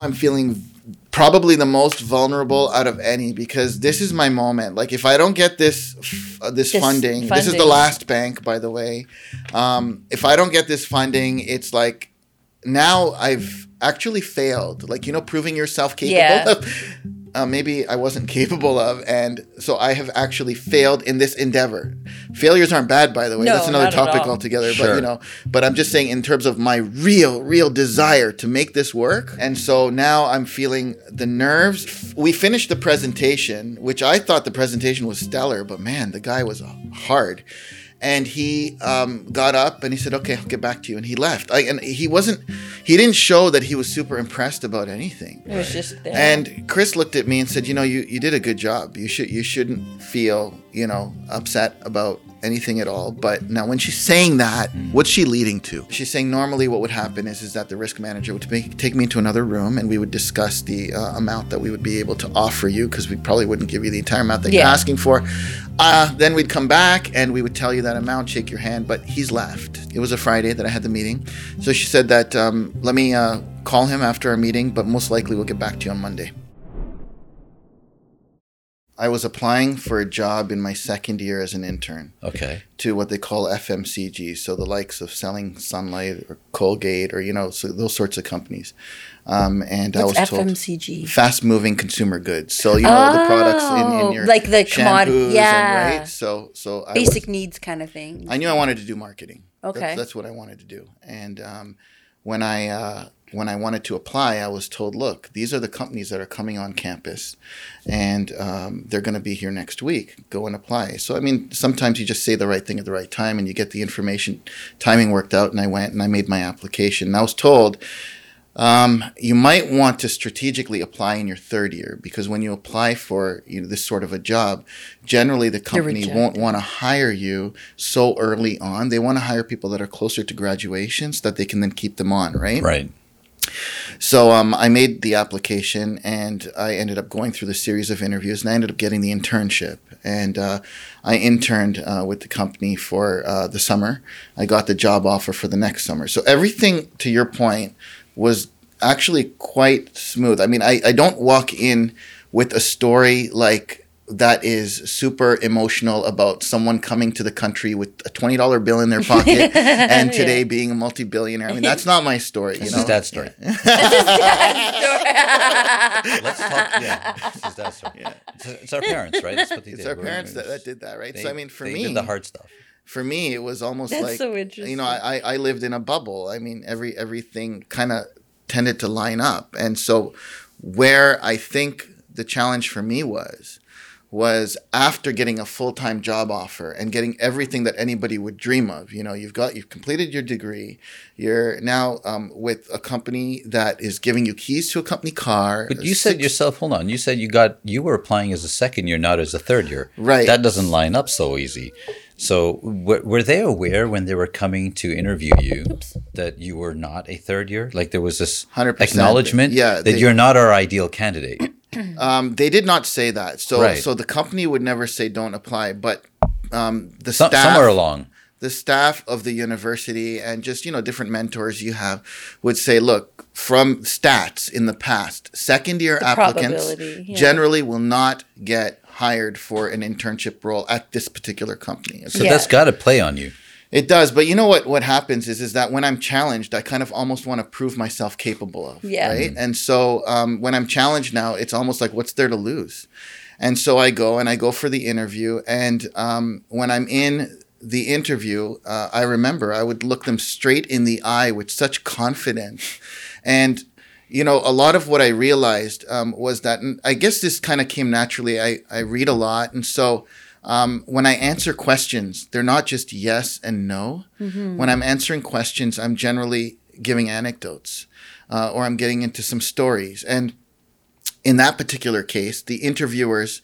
I'm feeling probably the most vulnerable out of any because this is my moment. Like if I don't get this uh, this, This funding, this is the last bank, by the way. Um, if I don't get this funding, it's like now I've actually failed. Like you know, proving yourself capable Yeah. Of. Uh, maybe I wasn't capable of, and so I have actually failed in this endeavor. Failures aren't bad, by the way. No, That's another not at topic all. altogether. But you know, but I'm just saying in terms of my real, real desire to make this work. And so now I'm feeling the nerves. We finished the presentation, which I thought the presentation was stellar, but man, the guy was hard. And he um, got up and he said, "Okay, I'll get back to you." And he left. I, and he wasn't. He didn't show that he was super impressed about anything. It was just there. And Chris looked at me and said, "You know, you, you did a good job. You should you shouldn't feel you know upset about anything at all." But now, when she's saying that, what's she leading to? She's saying normally what would happen is is that the risk manager would make, take me into another room and we would discuss the uh, amount that we would be able to offer you because we probably wouldn't give you the entire amount that you're asking for. Uh, then we'd come back and we would tell you that amount, shake your hand, but he's left. It was a Friday that I had the meeting, so she said that um, let me uh, call him after our meeting, but most likely we'll get back to you on Monday. I was applying for a job in my second year as an intern Okay. to what they call FMCG, so the likes of selling Sunlight or Colgate or you know so those sorts of companies. Um, and I was What's told FMCG? fast moving consumer goods. So you know the products in, in Oh, your like the commodity- shampoos and, yeah. right. So so I Basic was- needs kind of thing. I knew I wanted to do marketing. Okay. That's, that's what I wanted to do. And um, when I uh, when I wanted to apply, I was told, look, these are the companies that are coming on campus, and um, they're going to be here next week. Go and apply. So I mean, sometimes you just say the right thing at the right time, and you get the information. Timing worked out, and I went and I made my application. And I was told. Um, you might want to strategically apply in your third year because when you apply for you know, this sort of a job, generally the company won't want to hire you so early on. They want to hire people that are closer to graduation so that they can then keep them on, right? Right. So um, I made the application and I ended up going through the series of interviews and I ended up getting the internship. And uh, I interned uh, with the company for uh, the summer. I got the job offer for the next summer. So everything, to your point, was actually quite smooth. I mean, I, I don't walk in with a story like that is super emotional about someone coming to the country with a $20 bill in their pocket and today being a multi-billionaire. I mean, that's not my story. You This know? is dad's story. Let's talk. Yeah, this is dad's story. Yeah. It's, it's our parents, right? That's what they It's did. our We're- parents that, that did that, right? They, so I mean, for they me, did the hard stuff. for me, it was almost That's like so you know, I, I I lived in a bubble. I mean, every everything kind of tended to line up, and so where I think the challenge for me was was after getting a full-time job offer and getting everything that anybody would dream of you know you've got you've completed your degree you're now um, with a company that is giving you keys to a company car But you said six- yourself, hold on. You said you got you were applying as a second year, not as a third year. Right. That doesn't line up so easy. So were, were they aware when they were coming to interview you that you were not a third year? Like there was this 100%. acknowledgement Yeah, that you're not our ideal candidate. Um, they did not say that. So Right. so the company would never say don't apply, but um, the Some, staff somewhere along. the staff of the university and just you know different mentors you have would say look from stats in the past second year applicants yeah. generally will not get hired for an internship role at this particular company So Yeah. that's got to play on you. It does, but you know what? What happens is, is that when I'm challenged, I kind of almost want to prove myself capable of. Yeah. Right. And so um, when I'm challenged now, it's almost like, what's there to lose? And so I go and I go for the interview, and um, when I'm in the interview, uh, I remember I would look them straight in the eye with such confidence, and you know, a lot of what I realized um, was that, and I guess this kind of came naturally. I, I read a lot. And so um, when I answer questions, they're not just yes and no. When I'm answering questions, I'm generally giving anecdotes uh, or I'm getting into some stories. And in that particular case, the interviewers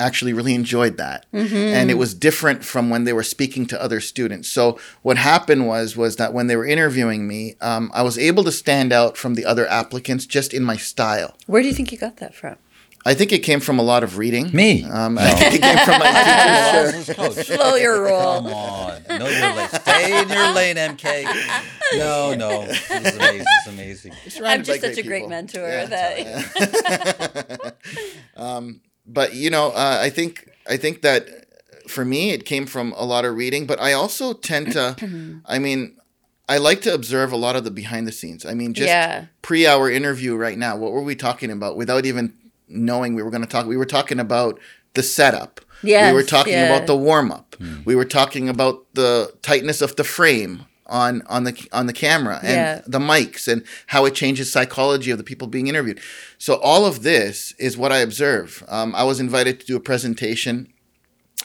actually really enjoyed that and it was different from when they were speaking to other students so what happened was was that when they were interviewing me um, i was able to stand out from the other applicants just in my style Where do you think you got that from? I think it came from a lot of reading. Me. Um, I think it came from my teachers. Coach. Slow your roll. Come on. No, your lane. Stay in your lane, MK. No, no. This is amazing. This is amazing. I'm just such a great mentor Yeah, that but you know, uh, I think I think that for me, it came from a lot of reading. But I also tend to, I mean, I like to observe a lot of the behind the scenes. I mean, just Yeah. pre our interview right now, what were we talking about without even knowing we were going to talk? We were talking about the setup. Yeah, we were talking yeah. about the warm up. We were talking about the tightness of the frame on on the on the camera and Yeah. the mics and how it changes psychology of the people being interviewed. So all of this is what I observe. Um, I was invited to do a presentation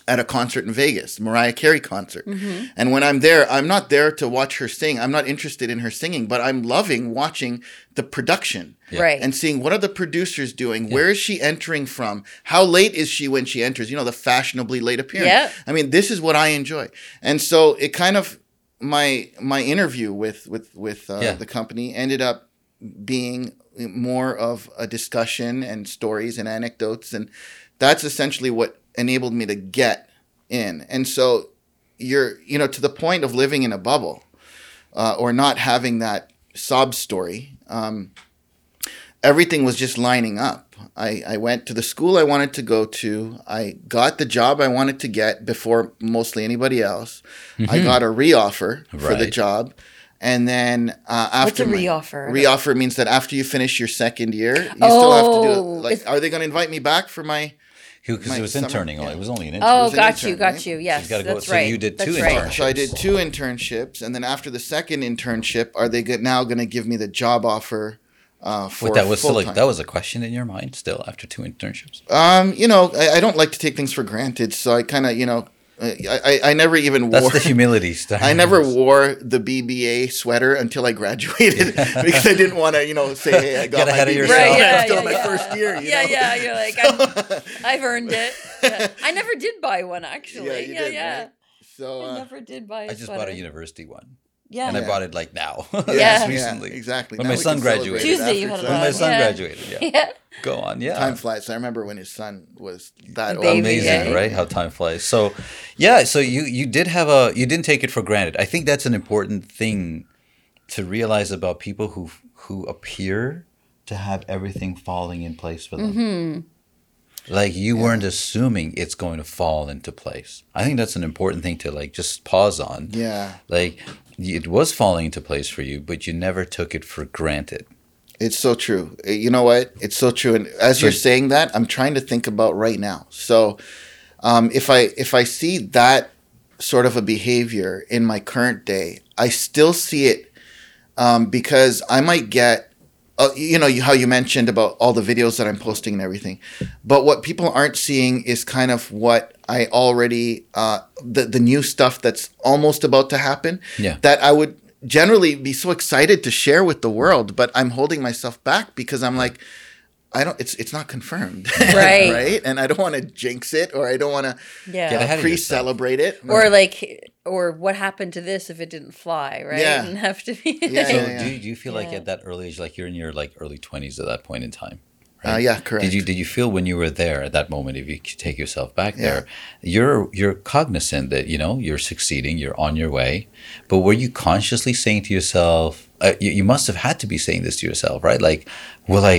at a concert in Vegas, Mariah Carey concert. Mm-hmm. And when I'm there, I'm not there to watch her sing. I'm not interested in her singing, but I'm loving watching the production. Right. And seeing what are the producers doing? Where is she entering from? How late is she when she enters? You know, the fashionably late appearance. Yeah. I mean, this is what I enjoy. And so it kind of my my interview with with with uh, Yeah. the company ended up being more of a discussion and stories and anecdotes and that's essentially what enabled me to get in. And so you're you know to the point of living in a bubble uh, or not having that sob story um, everything was just lining up. I, I went to the school i wanted to go to. I got the job i wanted to get before mostly anybody else. I got a reoffer for the Mm-hmm. Job. And then uh, after a my- reoffer? reoffer means that after you finish your second year you still have to do Oh, it like are they going to invite me back for my Because it was summer- interning only. yeah. It was only an intern. Oh, was an got you, got right? you. Yes, gotta go- that's so right. you did that's two right. internships. so I did two internships, and then after the second internship, are they go- now going to give me the job offer uh, for But that was still like that was a question in your mind still after two internships. Um, you know, I, I don't like to take things for granted, so I kind of, you know, I, I I never even That's wore. the humility stuff. I never wore the BBA sweater until I graduated because I didn't want to, you know, say, "Hey, I got Get my ahead of BBA." yourself. Right, yeah, I'm still yeah, in my yeah. first year. You yeah, know? yeah. You're like, I'm, I've earned it. Yeah. I never did buy one actually. Yeah, Yeah, you yeah. did, right? So I uh, never did buy. a I just sweater. bought a university one, Yeah. and I bought it like now. Yeah. Just recently. Yeah, exactly. When Now my son graduated. Tuesday you had When my son Yeah. graduated, yeah. Yeah. Go on, yeah. Time flies. I remember when his son was that old. Amazing yeah. right how time flies so yeah so you you did have a you didn't take it for granted i think that's an important thing to realize about people who who appear to have everything falling in place for them Mm-hmm. like you weren't assuming it's going to fall into place i think that's an important thing to like just pause on Yeah, like it was falling into place for you but you never took it for granted it's so true. You know what? It's so true. And as you're saying that, I'm trying to think about right now. So, um, if I if I see that sort of a behavior in my current day, I still see it um, because I might get, uh, you know, how you mentioned about all the videos that I'm posting and everything. But what people aren't seeing is kind of what I already, uh, the, the new stuff that's almost about to happen. Yeah. That I would generally be so excited to share with the world, but I'm holding myself back because I'm like, I don't. It's it's not confirmed, Right. right? And I don't want to jinx it, or I don't want to Yeah. Get ahead of yourself. pre-celebrate it. or like, or what happened to this if it didn't fly, right? Yeah. And have to be. Yeah, so yeah, yeah. do, you, do you feel like at that early age like you're in your like early 20s at that point in time Uh, yeah, correct. Did you did you feel when you were there at that moment, if you could take yourself back Yeah. there, you're you're cognizant that you know you're succeeding, you're on your way, but were you consciously saying to yourself, uh, you, you must have had to be saying this to yourself, right? Like, will I,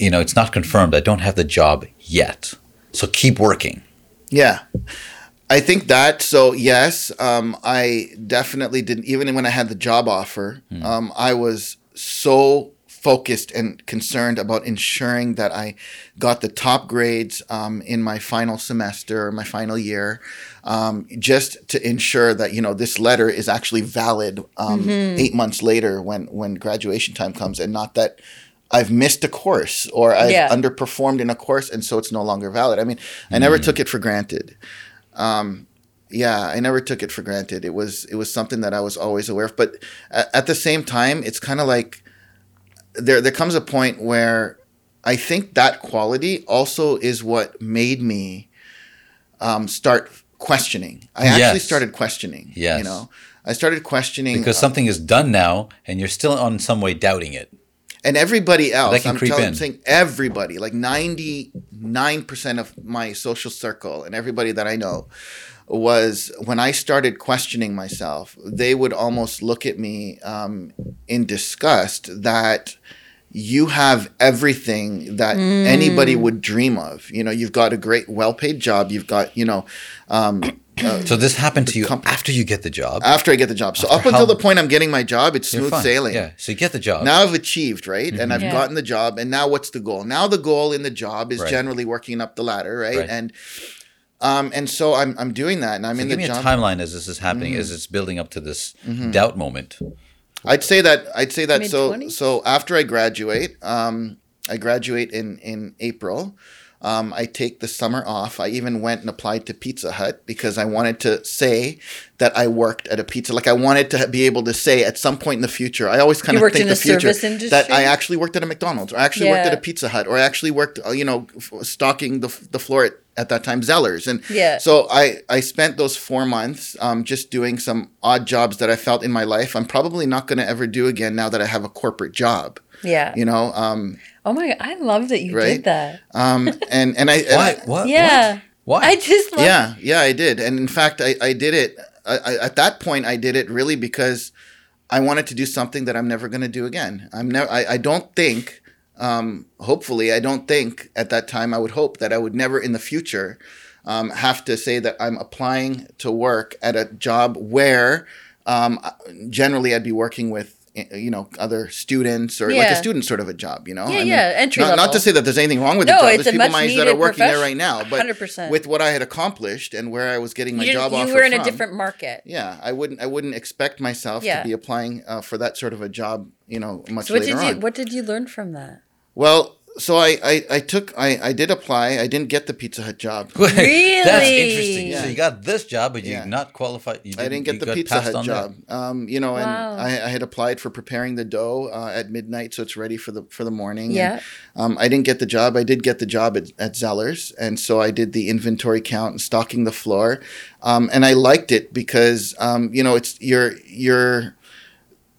you know, it's not confirmed. I don't have the job yet, so keep working. Yeah. I think that so yes, um, I definitely didn't even when I had the job offer, um, I was so focused and concerned about ensuring that I got the top grades um, in my final semester or my final year, um, just to ensure that you know this letter is actually valid um, eight months later when when graduation time comes, and not that I've missed a course or I've Yeah. underperformed in a course and so it's no longer valid. I mean, I never took it for granted. Um, yeah, I never took it for granted. It was it was something that I was always aware of. But at, at the same time, it's kind of like there there comes a point where I think that quality also is what made me um, start questioning. I actually started questioning. Yes. you know, I started questioning Because uh, something is done now, and you're still on some way doubting it. And everybody else. can I'm creep telling, in. saying everybody, like ninety 9% of my social circle and everybody that I know was when I started questioning myself, they would almost look at me um, in disgust that you have everything that anybody would dream of. You know, you've got a great, well paid job. You've got, you know, um, So this happened to you comp- after you get the job. after I get the job. So up until the point I'm getting my job, it's smooth fine. sailing. Yeah. So you get the job. Now I've achieved, right? And I've Yeah. gotten the job. And now what's the goal? Now the goal in the job is Right. generally working up the ladder, right? Right. And um, and so I'm I'm doing that, and I'm So in give the me job. a timeline as this is happening, Mm-hmm. as it's building up to this doubt moment. I'd say that I'd say that so Mid-twenties? so after I graduate, um, I graduate in in April. Um, I take the summer off. I even went and applied to Pizza Hut because I wanted to say that I worked at a pizza. Like I wanted to be able to say at some point in the future. I always kind You of think in the future that I actually worked at a McDonald's or I actually worked at a Pizza Hut or I actually worked, uh, you know, stocking the the floor at, at that time Zellers. And Yeah. so I I spent those four months um, just doing some odd jobs that I felt in my life I'm probably not going to ever do again now that I have a corporate job. Yeah. You know, um, Oh my! I love that you Right? did that. um, and and I and Why? I- What? Yeah. What? I just love. yeah yeah I did, and in fact I I did it. I, I, at that point I did it really because I wanted to do something that I'm never going to do again. I'm never. I, I don't think. Um, hopefully, I don't think at that time I would hope that I would never in the future um, have to say that I'm applying to work at a job where um, generally I'd be working with you know other students or like a student sort of a job. You know, Yeah, yeah, entry not, not to say that there's anything wrong with No, the job. it's There's a people much age that are needed working there right now, but 100%. with what I had accomplished and where I was getting my You, job offer you were in a different market. Yeah, I wouldn't. I wouldn't expect myself Yeah. to be applying uh, for that sort of a job. You know, much So what later did you on. What did you learn from that? well, so I, I, I took I, I did apply. I didn't get the Pizza Hut job. Really? That's interesting. Yeah. So you got this job, but you Yeah. are not qualified. You I didn't get you the Pizza Hut job. Um, you know, and I, I had applied for preparing the dough uh, at midnight, so it's ready for the for the morning. Yeah. And, um, I didn't get the job. I did get the job at, at Zellers, and so I did the inventory count and stocking the floor, um, and I liked it because um, you know it's you're you're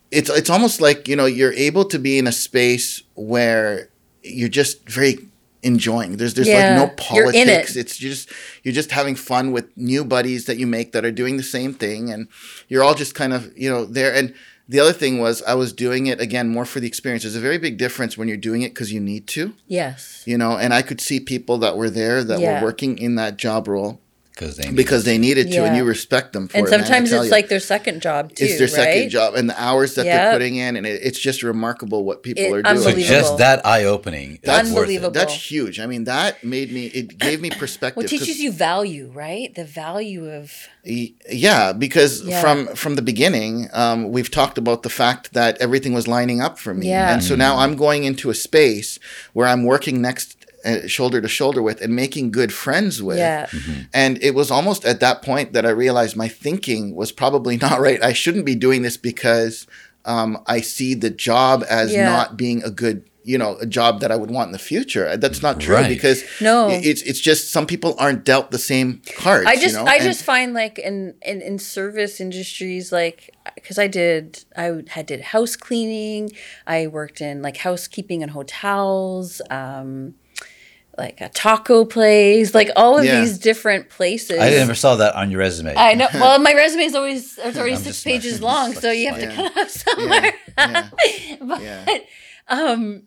it's it's almost like you know you're able to be in a space where you're just very enjoying. There's there's Yeah, like no in it. politics. It's just you're just having fun with new buddies that you make that are doing the same thing, and you're all just kind of you know there. And the other thing was I was doing it again more for the experience. There's a very big difference when you're doing it because you need to, Yes. you know. And I could see people that were there that Yeah. were working in that job role because they because they needed to, and you respect them for And it. man, I sometimes it's you. like their second job too. it's their second job, and the hours that Yep. they're putting in, and it, it's just remarkable what people It- are doing. So just that eye opening. That's That's worth Unbelievable. it. That's huge. I mean, that made me. It gave me perspective. Well, it 'cause- teaches you value, right? The value of Yeah, because Yeah. from from the beginning, um, we've talked about the fact that everything was lining up for me, Yeah. and so now I'm going into a space where I'm working next uh, shoulder to shoulder with and making good friends with. yeah. And it was almost at that point that I realized my thinking was probably not right. I shouldn't be doing this because um, I see the job as Yeah. not being a good, you know, a job that I would want in the future. That's not true Right. because No. it's it's just some people aren't dealt the same cards. I just you know? I And- just find like in in, in service industries like because I did I had did house cleaning I worked in like housekeeping in hotels um like a taco place like all of Yeah. these different places I never saw that on your resume. I know well my resume is always it's already I'm six pages long so you have to cut out somewhere yeah. but Yeah. um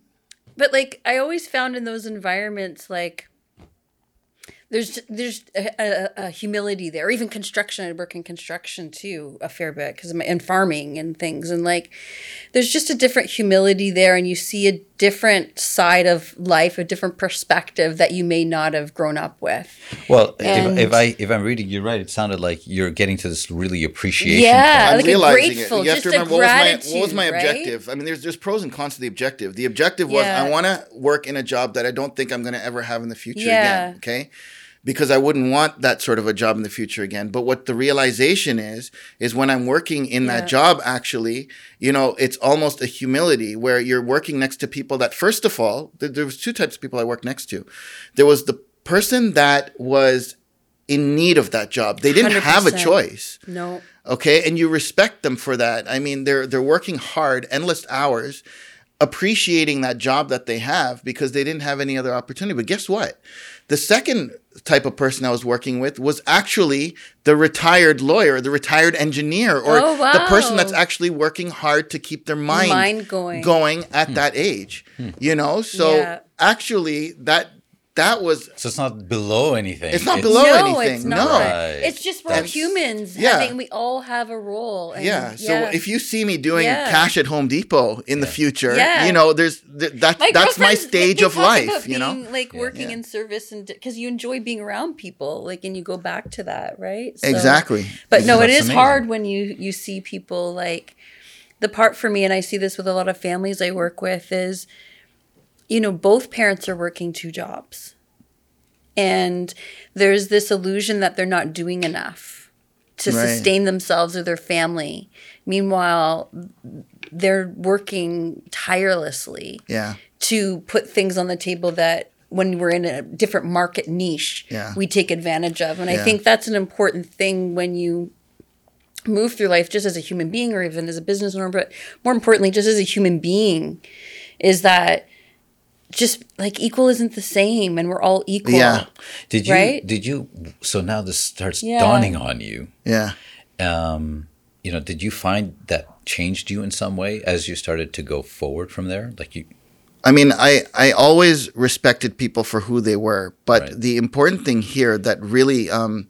but like i always found in those environments like there's there's a, a, a humility there or even construction i work in construction too a fair bit because in farming and things and like there's just a different humility there and you see a different side of life a different perspective that you may not have grown up with Well, if, if I if I'm reading you right, it sounded like you're getting to this really appreciation. Yeah. I'm like a realizing grateful, it. You have to remember what was, my, what was gratitude, my right? objective. I mean, there's there's pros and cons to the objective. The objective was Yeah. I want to work in a job that I don't think I'm going to ever have in the future Yeah. again. Okay. Because I wouldn't want that sort of a job in the future again. But what the realization is, is when I'm working in Yeah. that job, actually, you know, it's almost a humility where you're working next to people that, first of all, there, there was two types of people I worked next to. There was the person that was in need of that job. They didn't have a choice no okay and you respect them for that i mean they're they're working hard endless hours appreciating that job that they have because they didn't have any other opportunity. But guess what? The second type of person I was working with was actually the retired lawyer, the retired engineer, or Oh, the person that's actually working hard to keep their mind, Mind going. going at hmm. that age. Hmm. You know, so Yeah. actually that that was So it's not below anything. It's not below no, anything, it's no. not. Right. It's just we're That's- humans. yeah. Having, we all have a role. And yeah. So if you see me doing Yeah. cash at Home Depot in the future, Yeah. you know, there's th- that's my that's my stage of life. about You know. being, like working Yeah. in service and because you enjoy being around people, like, and you go back to that, right? So- Exactly. But no, it That's amazing. hard when you you see people like the part for me, and I see this with a lot of families I work with is, you know, both parents are working two jobs, and there's this illusion that they're not doing enough to Right. sustain themselves or their family. Meanwhile, they're working tirelessly Yeah. to put things on the table that when we're in a different market niche Yeah. we take advantage of and i think that's an important thing when you move through life just as a human being or even as a business owner but more importantly just as a human being is that just like equal isn't the same and we're all equal Yeah. Did you? Right? Did you? So now this starts Yeah. dawning on you. Yeah. Um, you know, did you find that changed you in some way as you started to go forward from there? Like you, I mean, I, I always respected people for who they were, but Right. the important thing here that really, um,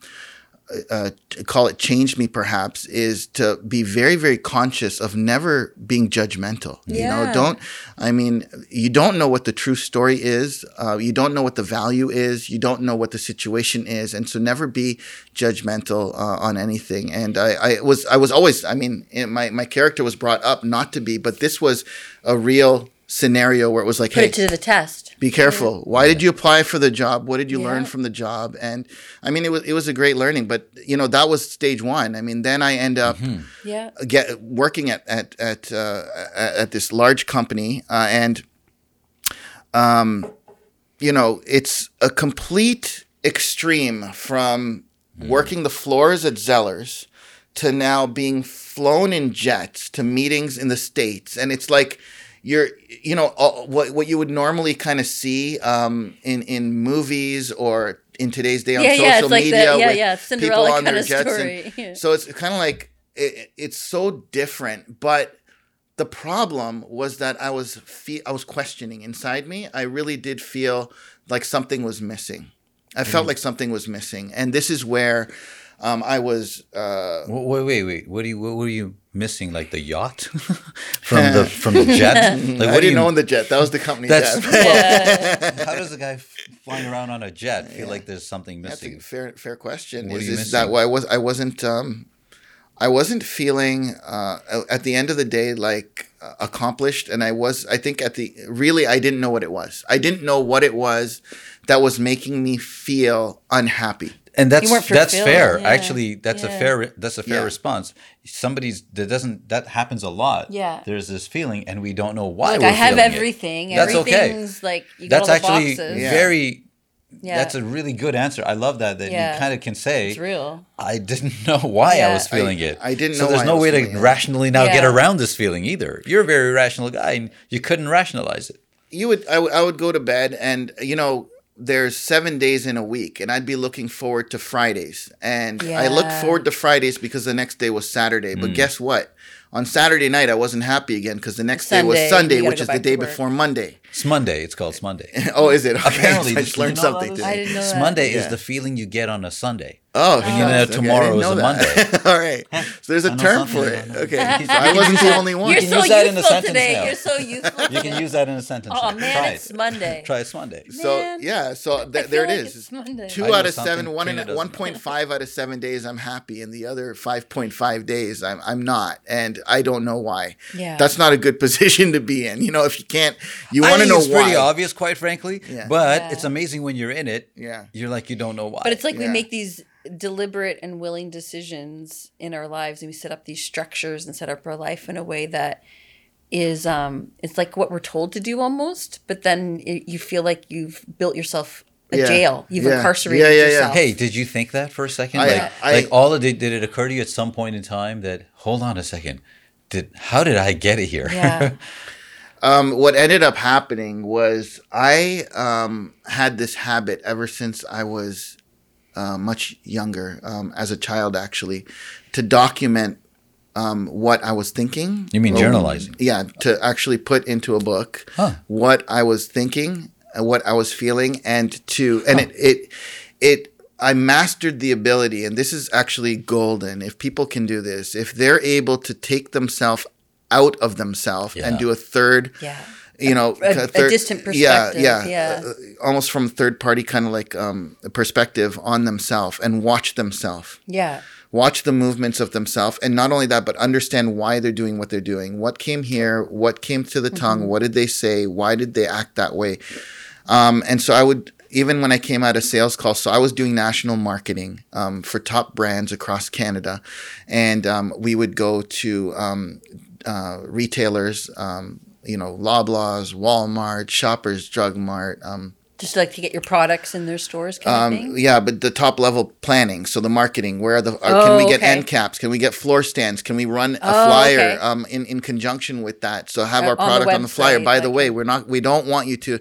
uh, call it changed me perhaps, is to be very, very conscious of never being judgmental. You know, don't, I mean, you don't know what the true story is. Uh, you don't know what the value is. You don't know what the situation is. And so never be judgmental uh, on anything. And I, I was, I was always, I mean, my, my character was brought up not to be, but this was a real scenario where it was like, put hey, it to the test be careful. Why did you apply for the job? What did you learn from the job? And I mean, it was it was a great learning. But you know, that was stage one. I mean, then I end up yeah get working at at at uh, at at this large company, uh, and um, you know, it's a complete extreme from working the floors at Zellers to now being flown in jets to meetings in the states, and it's like you're you know all, what what you would normally kind of see um, in in movies or in today's day on Yeah, social yeah, it's like media that- yeah, with yeah, people Cinderella on their jets. story, And, yeah. So it's kind of like it, it's so different, but the problem was that I was fe- I was questioning inside me. I really did feel like something was missing. I Mm-hmm. felt like something was missing, and this is where um, I was. Uh, wait, wait, wait, wait. What do you? What were you missing? Like the yacht from the from the jet? Like I what do didn't you? own the jet. That was the company That's jet. how does a guy flying around on a jet feel like there's something That's a missing? fair fair question. What Is, is that why I was I wasn't um, I wasn't feeling uh, at the end of the day like uh, accomplished, and I was I think at the really I didn't know what it was. I didn't know what it was that was making me feel unhappy. And that's that's fair. yeah. Actually, that's a fair that's a fair Yeah. response. Somebody's that doesn't that happens a lot. Yeah. there's this feeling, and we don't know why. like we're i have feeling it. everything That's okay. everything's like you got That's all the actually boxes. Very. yeah That's a really good answer. I love that. That Yeah. you kind of can say. it's real I didn't know why I was feeling I- it. I didn't So know there's why I no was way to rationally now get around this feeling either. You're a very rational guy, and you couldn't rationalize it. you would I, would- I would go to bed and you know there's seven days in a week and i'd be looking forward to fridays. And i look forward to fridays because the next day was saturday. Mm. but guess what? On saturday night i wasn't happy again because the next day was Sunday, sunday you gotta which is the day before monday It's Monday. It's called Monday. oh is it okay. Apparently, i did just learned something was- I today didn't know that. Monday Yeah. is the feeling you get on a Sunday. oh you know okay, tomorrow is a. Monday. all right so there's a term for it okay so i wasn't the only one You're can so use that in a youthful sentence today. now. You're so youthful. You can use that in a sentence. Oh now. man, Try it's it. Monday. Try it's Monday. So yeah, so th- feel there it like is. it's Monday. Two out of seven, one Trina and one point five out of seven days I'm happy, and the other five point five days I'm I'm not, and I don't know why. Yeah. that's not a good position to be in. You know, if you can't, you want to think know it's why. pretty obvious, quite frankly. Yeah. But Yeah. it's amazing when you're in it. Yeah. You're like you don't know why. But it's like we make these deliberate and willing decisions in our lives, and we set up these structures and set up our life in a way that is um it's like what we're told to do almost but then it, you feel like you've built yourself a Yeah. jail you've Yeah. incarcerated Yeah, yeah, yeah. yourself Hey, did you think that for a second? I- like, I- like all of it, did it occur to you at some point in time that hold on a second, did how did I get here? Yeah. um, what ended up happening was I um, had this habit ever since I was uh, much younger, um, as a child actually, to document um, what I was thinking. You mean Well, journalizing? Yeah, to actually put into a book Huh. what I was thinking, and what I was feeling, and to and it it it. I mastered the ability, and this is actually golden. If people can do this, if they're able to take themselves out of themselves and do a third, Yeah. you know, A- ca- a distant perspective, yeah, yeah. uh, almost from third party kind of like um, perspective on themselves and watch themselves Yeah. watch the movements of themselves and not only that but understand why they're doing what they're doing what came here what came to the tongue what did they say why did they act that way um, and so i would even when i came out of sales calls so i was doing national marketing um, for top brands across canada and um, we would go to um, uh, retailers um, you know loblaws walmart shoppers drug mart um, Just like to get your products in their stores kind of um, yeah, but the top level planning. So the marketing. Where are the? Uh, can we Oh, get okay. end caps? Can we get floor stands? Can we run a Oh, flyer okay. um, in in conjunction with that? So have Uh, our on the product on the flyer. By the way, we're not. We don't want you to.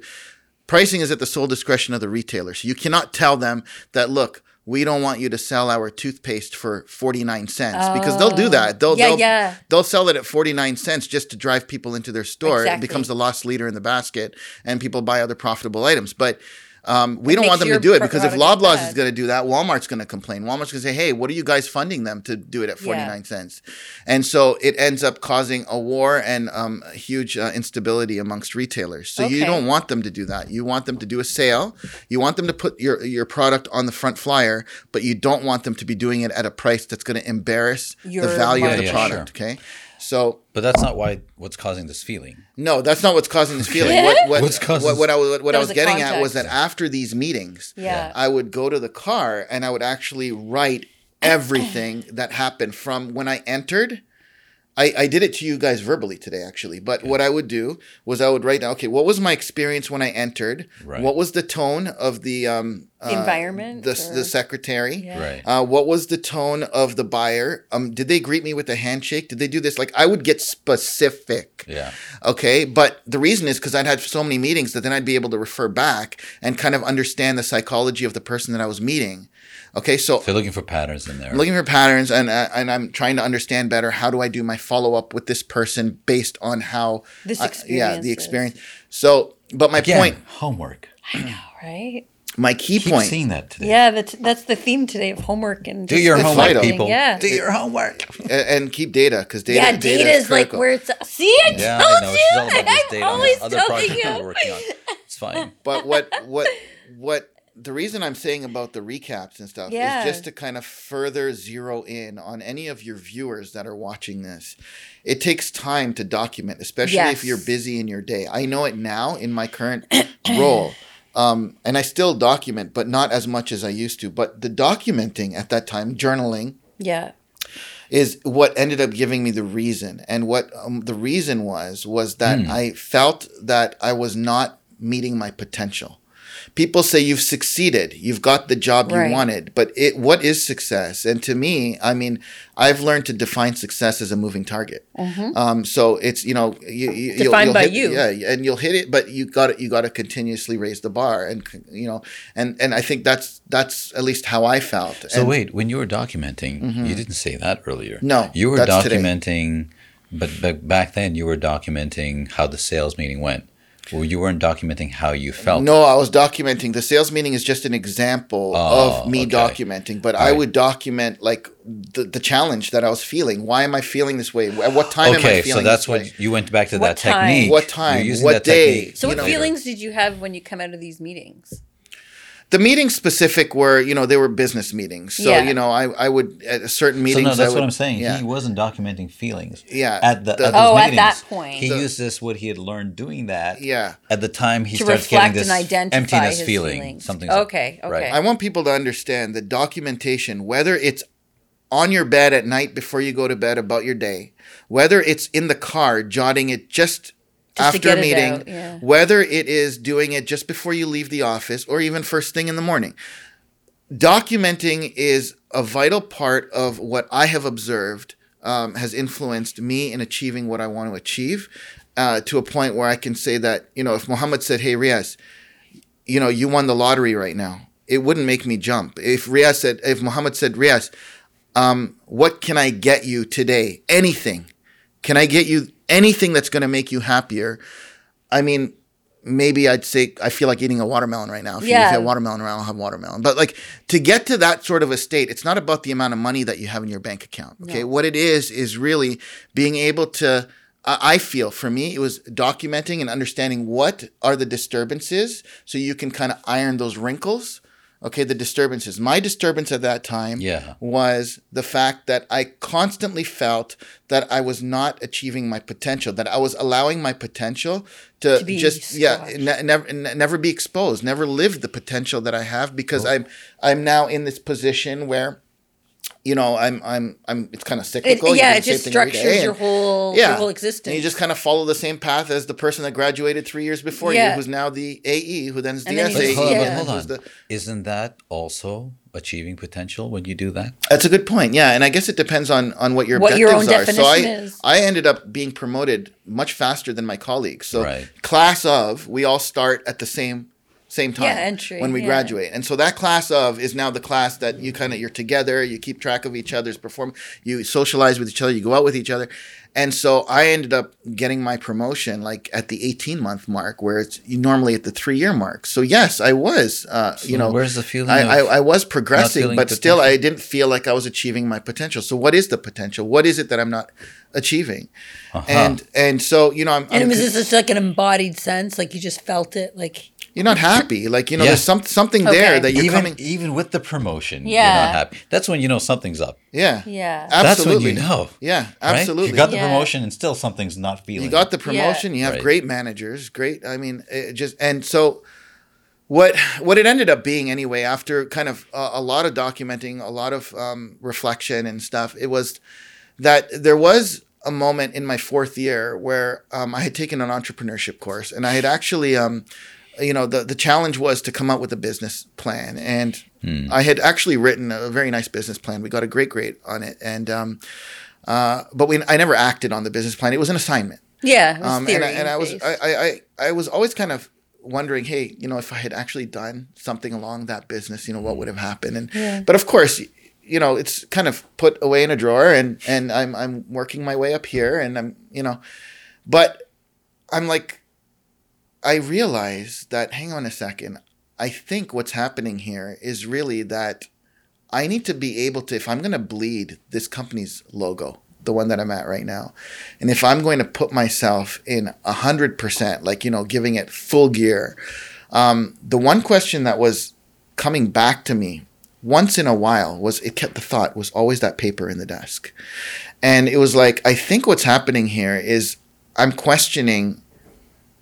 Pricing is at the sole discretion of the retailer. So you cannot tell them that look. We don't want you to sell our toothpaste for 49 cents because they'll do that. Oh. They'll, Oh. Yeah, they'll, yeah. they'll sell it at 49 cents just to drive people into their store. Exactly. It becomes the loss leader in the basket and people buy other profitable items. But um, we It don't want them to do it because if product look Loblaws bad. is going to do that, Walmart's going to complain. Walmart's going to say, "Hey, what are you guys funding them to do it at forty nine cents?" And so it ends up causing a war and um, a huge uh, instability amongst retailers. So you don't want them to do that. You want them to do a sale. You want them to put your your product on the front flyer, but you don't want them to be doing it at a price that's going to embarrass Your the value of the margin. Yeah, product. Okay, so. But that's not why what's causing this feeling. No, that's not what's causing this feeling. Yeah. What, what, What's causing what, what I was, what, That I was was the getting at was that after these meetings, Yeah. I would go to the car and I would actually write everything that happened from when I entered. I, I did it to you guys verbally today, actually. But what I would do was I would write down, okay, what was my experience when I entered? Right. What was the tone of the um, uh, environment the, or- the secretary? Yeah. Right. Uh, what was the tone of the buyer? Um, did they greet me with a handshake? Did they do this? Like I would get specific. Yeah. Okay, but the reason is because I'd had so many meetings that then I'd be able to refer back and kind of understand the psychology of the person that I was meeting. Okay, so So you're looking for patterns in there. I'm looking for patterns and uh, and I'm trying to understand better how do I do my follow up with this person based on how This uh, yeah experience the is- experience. So, but my Again, point, homework. I know, right? my key Keep point. seeing that today. Yeah, that's that's the theme today of homework and Do your homework, vital. people. Yeah. Do your homework. a- and keep data because data. yeah, data, data is like where it's. See, I Yeah, told I know. you. All about this I'm data on always the other telling you. we're working on. It's fine. but what what what the reason I'm saying about the recaps and stuff Yeah. is just to kind of further zero in on any of your viewers that are watching this. It takes time to document, especially if you're busy in your day. I know it now in my current role. Um, and I still document, but not as much as I used to. But the documenting at that time, journaling, Yeah. is what ended up giving me the reason. And what um, the reason was was that Hmm. I felt that I was not meeting my potential. People say you've succeeded, you've got the job you wanted, but it what is success? And to me, I mean, I've learned to define success as a moving target. Um, so it's you know you, you, you'll- Defined you'll by hit- you. yeah, and you'll hit it, but you got to you got to continuously raise the bar, and you know, and and I think that's that's at least how I felt. So And- wait, when you were documenting, you didn't say that earlier. No, you were that's today. documenting, but, but back then you were documenting how the sales meeting went. Well, you weren't documenting how you felt. No, I was documenting. The sales meeting is just an example Oh, of me okay. documenting, but I would document like the, the challenge that I was feeling. Why am I feeling this way? At what time am I Okay, feeling so that's this what way? you went back to What that time? technique. What You're time? using What that day? technique So, what You know- feelings did you have when you come out of these meetings? The meetings specific were, you know, they were business meetings. So, Yeah. you know, I, I would, at certain So no, that's would, what I'm saying. Yeah. He wasn't documenting feelings. Yeah, At the, the- at those Oh, at that point. he The- used this what he had learned doing that. yeah. At the time, he To starts getting this and emptiness his feeling. feelings. Something. Okay, right. okay. Okay. I want people to understand that documentation, whether it's on your bed at night before you go to bed about your day, whether it's in the car jotting it just, Just after a meeting, yeah. whether it is doing it just before you leave the office or even first thing in the morning. Documenting is a vital part of what I have observed um, has influenced me in achieving what I want to achieve. uh, to a point where I can say that you know if Muhammad said, "Hey Riaz, you know you won the lottery right now," it wouldn't make me jump. If Riaz said, if Muhammad said, "Riaz, um, what can I get you today? Anything? Can I get you anything that's going to make you happier?" I mean, maybe I'd say I feel like eating a watermelon right now. If Yeah. you have watermelon around, I'll have watermelon. But like to get to that sort of a state, it's not about the amount of money that you have in your bank account. Okay, No. what it is is really being able to. I I feel for me, it was documenting and understanding what are the disturbances, so you can kind of iron those wrinkles. Okay, the disturbances. My disturbance at that time Yeah. was the fact that I constantly felt that I was not achieving my potential, that I was allowing my potential to, To be just yeah, ne- never ne- never be exposed, never live the potential that I have because I'm I'm now in this position where you know I'm I'm I'm it's kind of cyclical. You yeah, it just thing every day, structures your whole yeah, your whole existence. And you just kind of follow the same path as the person that graduated three years before Yeah. you, who's now the AE, who then is the And then But SAE. hold on, yeah. hold on. the- Isn't that also achieving potential when you do that? That's a good point. Yeah, and I guess it depends on on what your What your objectives own are. So I definition is. I ended up being promoted much faster than my colleagues. So Right. class of we all start at the same same time Yeah, entry, when we yeah. graduate. And so that class of is now the class that you kind of you're together, you keep track of each other's perform, you socialize with each other, you go out with each other. And so I ended up getting my promotion like at the 18 month mark, where it's normally at the three year mark. So yes, I was, uh, you know, where's the feeling I, I, I was progressing, but the still, I didn't feel like I was achieving my potential. So, what is the potential? What is it that I'm not achieving? Uh-huh. And and so, you know, I'm, and I'm it was just like an embodied sense, like you just felt it, like you're not happy. Like you know, Yeah. there's some something there that you're even coming. even with the promotion, yeah. you're not happy. That's when you know something's up. Yeah, Yeah. That's when you know. Yeah, right? absolutely. You got the Yeah. promotion and still something's not feeling. You got the promotion. You have Right. great managers. Great. I mean, it just and so what what it ended up being anyway after kind of a, a lot of documenting, a lot of um, reflection and stuff. It was that there was a moment in my fourth year where um, I had taken an entrepreneurship course and I had actually. Um, you know the the challenge was to come up with a business plan and I had actually written a very nice business plan. We got a great grade on it and um, uh, but we I never acted on the business plan. It was an assignment. yeah, it was Um, and, I, and I was. I, I, I, I was always kind of wondering, hey, you know, if I had actually done something along that business, you know, what would have happened? And Yeah. but of course, you know, it's kind of put away in a drawer, and and I'm I'm working my way up here, and I'm you know, but I'm like, I realize that hang on a second, I think what's happening here is really that I need to be able to, if I'm going to bleed this company's logo, the one that I'm at right now, and if I'm going to put myself in a hundred percent, like you know, giving it full gear, um, the one question that was coming back to me once in a while was it kept the thought was always that paper in the desk, and it was like I think what's happening here is I'm questioning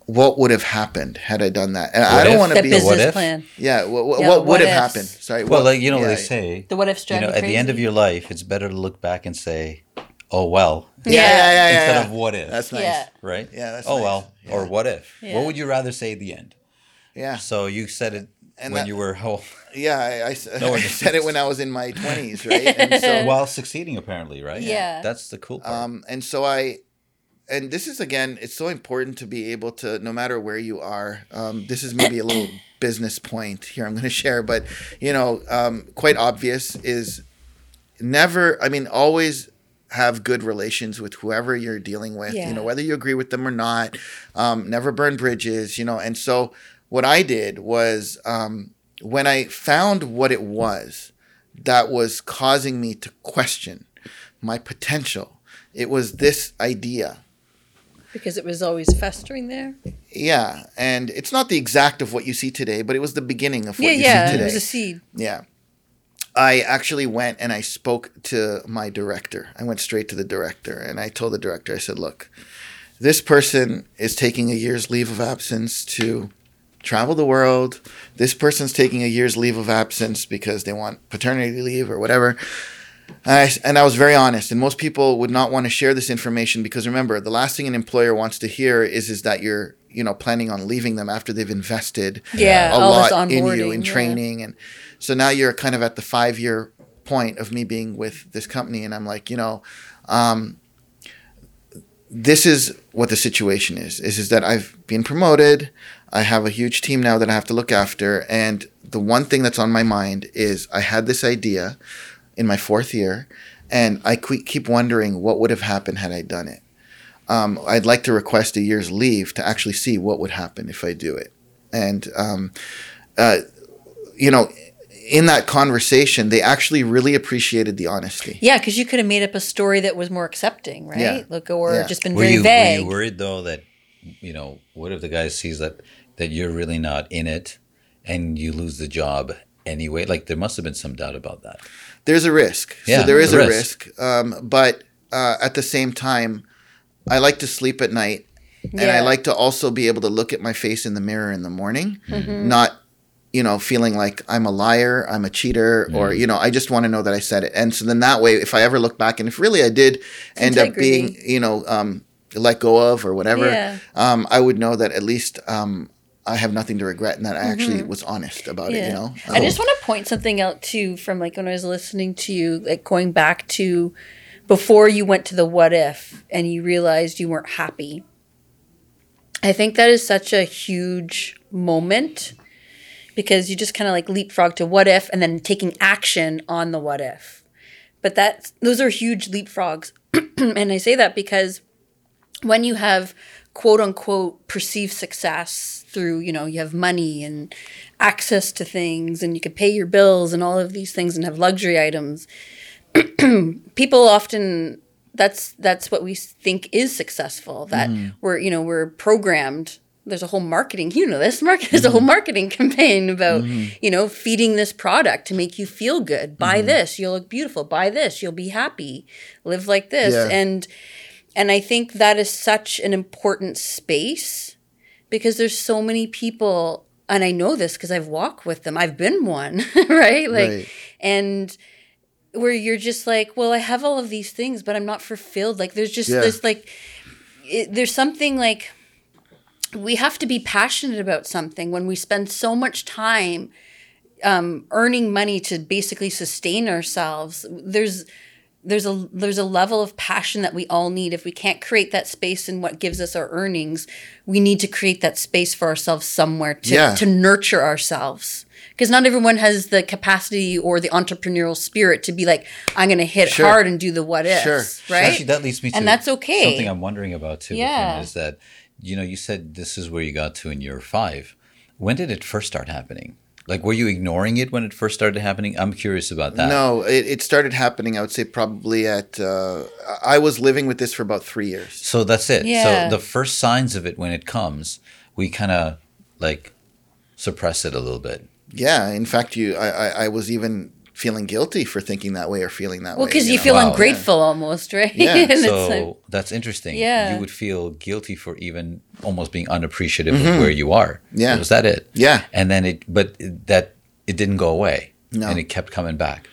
what would have happened had I done that, and I don't want to that be What if? plan, yeah. What, what, Yeah, what what would have happened? Sorry. Well, what- like you know, yeah, they say, the what ifs you know, you at the end of your life, it's better to look back and say, "Oh well," Yeah, yeah, yeah, yeah. instead yeah. of "What if." That's nice. Yeah. right? Yeah, that's oh nice. well, or what if? Yeah. What would you rather say at the end? Yeah, So you said it And when that- you were how, yeah. I, I s- No, I said it when I was in my twenties, right? And so, while succeeding, apparently, right? Yeah. that's the cool part. um, and so I, and this is again, it's so important to be able to, no matter where you are. Um, this is maybe a little business point here I'm going to share, but you know, um, quite obvious is never. I mean, always have good relations with whoever you're dealing with. Yeah. You know, whether you agree with them or not. Um, never burn bridges. You know, and so what I did was um, when I found what it was that was causing me to question my potential. It was this idea. Because it was always festering there. Yeah, and it's not the exact of what you see today, but it was the beginning of what Yeah, you yeah, see it was a seed. Yeah. I actually went and I spoke to my director. I went straight to the director and I told the director, I said, look, this person is taking a year's leave of absence to travel the world. This person's taking a year's leave of absence because they want paternity leave or whatever. And I, and I was very honest. And most people would not want to share this information because remember, the last thing an employer wants to hear is is that you're you know planning on leaving them after they've invested Yeah, a lot in you in yeah. training and so now you're kind of at the five year point of me being with this company and i'm like you know um, this is what the situation is. Is is that I've been promoted. I have a huge team now that I have to look after, and the one thing that's on my mind is I had this idea in my fourth year, and I que- keep wondering what would have happened had I done it. Um, I'd like to request a year's leave to actually see what would happen if I do it, and um, uh, you know, in that conversation, they actually really appreciated the honesty. Yeah, because you could have made up a story that was more accepting, right? Yeah. Like, or Yeah. just been Were very you, vague. were you worried though that you know what if the guy sees that that you're really not in it and you lose the job anyway? Like there must have been some doubt about that. There's a risk. Yeah, so there is a a risk. risk. Um, but uh, at the same time, I like to sleep at night, and I like to also be able to look at my face in the mirror in the morning, Mm-hmm. not you know feeling like I'm a liar, I'm a cheater, Mm. or you know I just want to know that I said it. And so then that way, if I ever look back, and if really I did end up being you know um, let go of or whatever, Yeah. um, I would know that at least. Um, I have nothing to regret, and that I actually was honest about it. You know, Mm-hmm. I just want to point something out too from like when I was listening to you, like going back to before you went to the what if and you realized you weren't happy. I think that is such a huge moment because you just kind of like leapfrog to what if and then taking action on the what if. But that those are huge leapfrogs. and I say that because when you have quote unquote perceived success through, you know, you have money and access to things and you can pay your bills and all of these things and have luxury items, people often that's that's what we think is successful that mm. we're you know we're programmed. There's a whole marketing you know this market there's a mm-hmm. whole marketing campaign about mm-hmm. you know feeding this product to make you feel good. Buy mm-hmm. this you'll look beautiful. Buy this you'll be happy. Live like this. Yeah. and and i think that is such an important space because there's so many people and i know this because i've walked with them i've been one right like Right. and where you're just like, well, I have all of these things, but I'm not fulfilled. Like, there's just Yeah. this, like, it, there's something like we have to be passionate about something when we spend so much time um, earning money to basically sustain ourselves. There's there's a there's a level of passion that we all need. If we can't create that space in what gives us our earnings, we need to create that space for ourselves somewhere to Yeah. to nurture ourselves. Because not everyone has the capacity or the entrepreneurial spirit to be like, I'm going to hit Sure. hard and do the what ifs, Sure. right? Actually, that leads me to And that's okay. Something I'm wondering about too. Yeah. is that you know you said this is where you got to in year five. When did it first start happening? Like, were you ignoring it when it first started happening? I'm curious about that. No, it, it started happening. I would say probably at. Uh, I was living with this for about three years. So that's it. Yeah. So the first signs of it when it comes, we kind of like suppress it a little bit. Yeah, in fact, you, I, I, I was even feeling guilty for thinking that way or feeling that well, way. Well, because you, know? feel Wow. ungrateful almost, right? Yeah. So like- that's interesting. Yeah. You would feel guilty for even almost being unappreciative of where you are. Mm-hmm. Yeah. Was that it? Yeah. And then it, but that it didn't go away. No. And it kept coming back.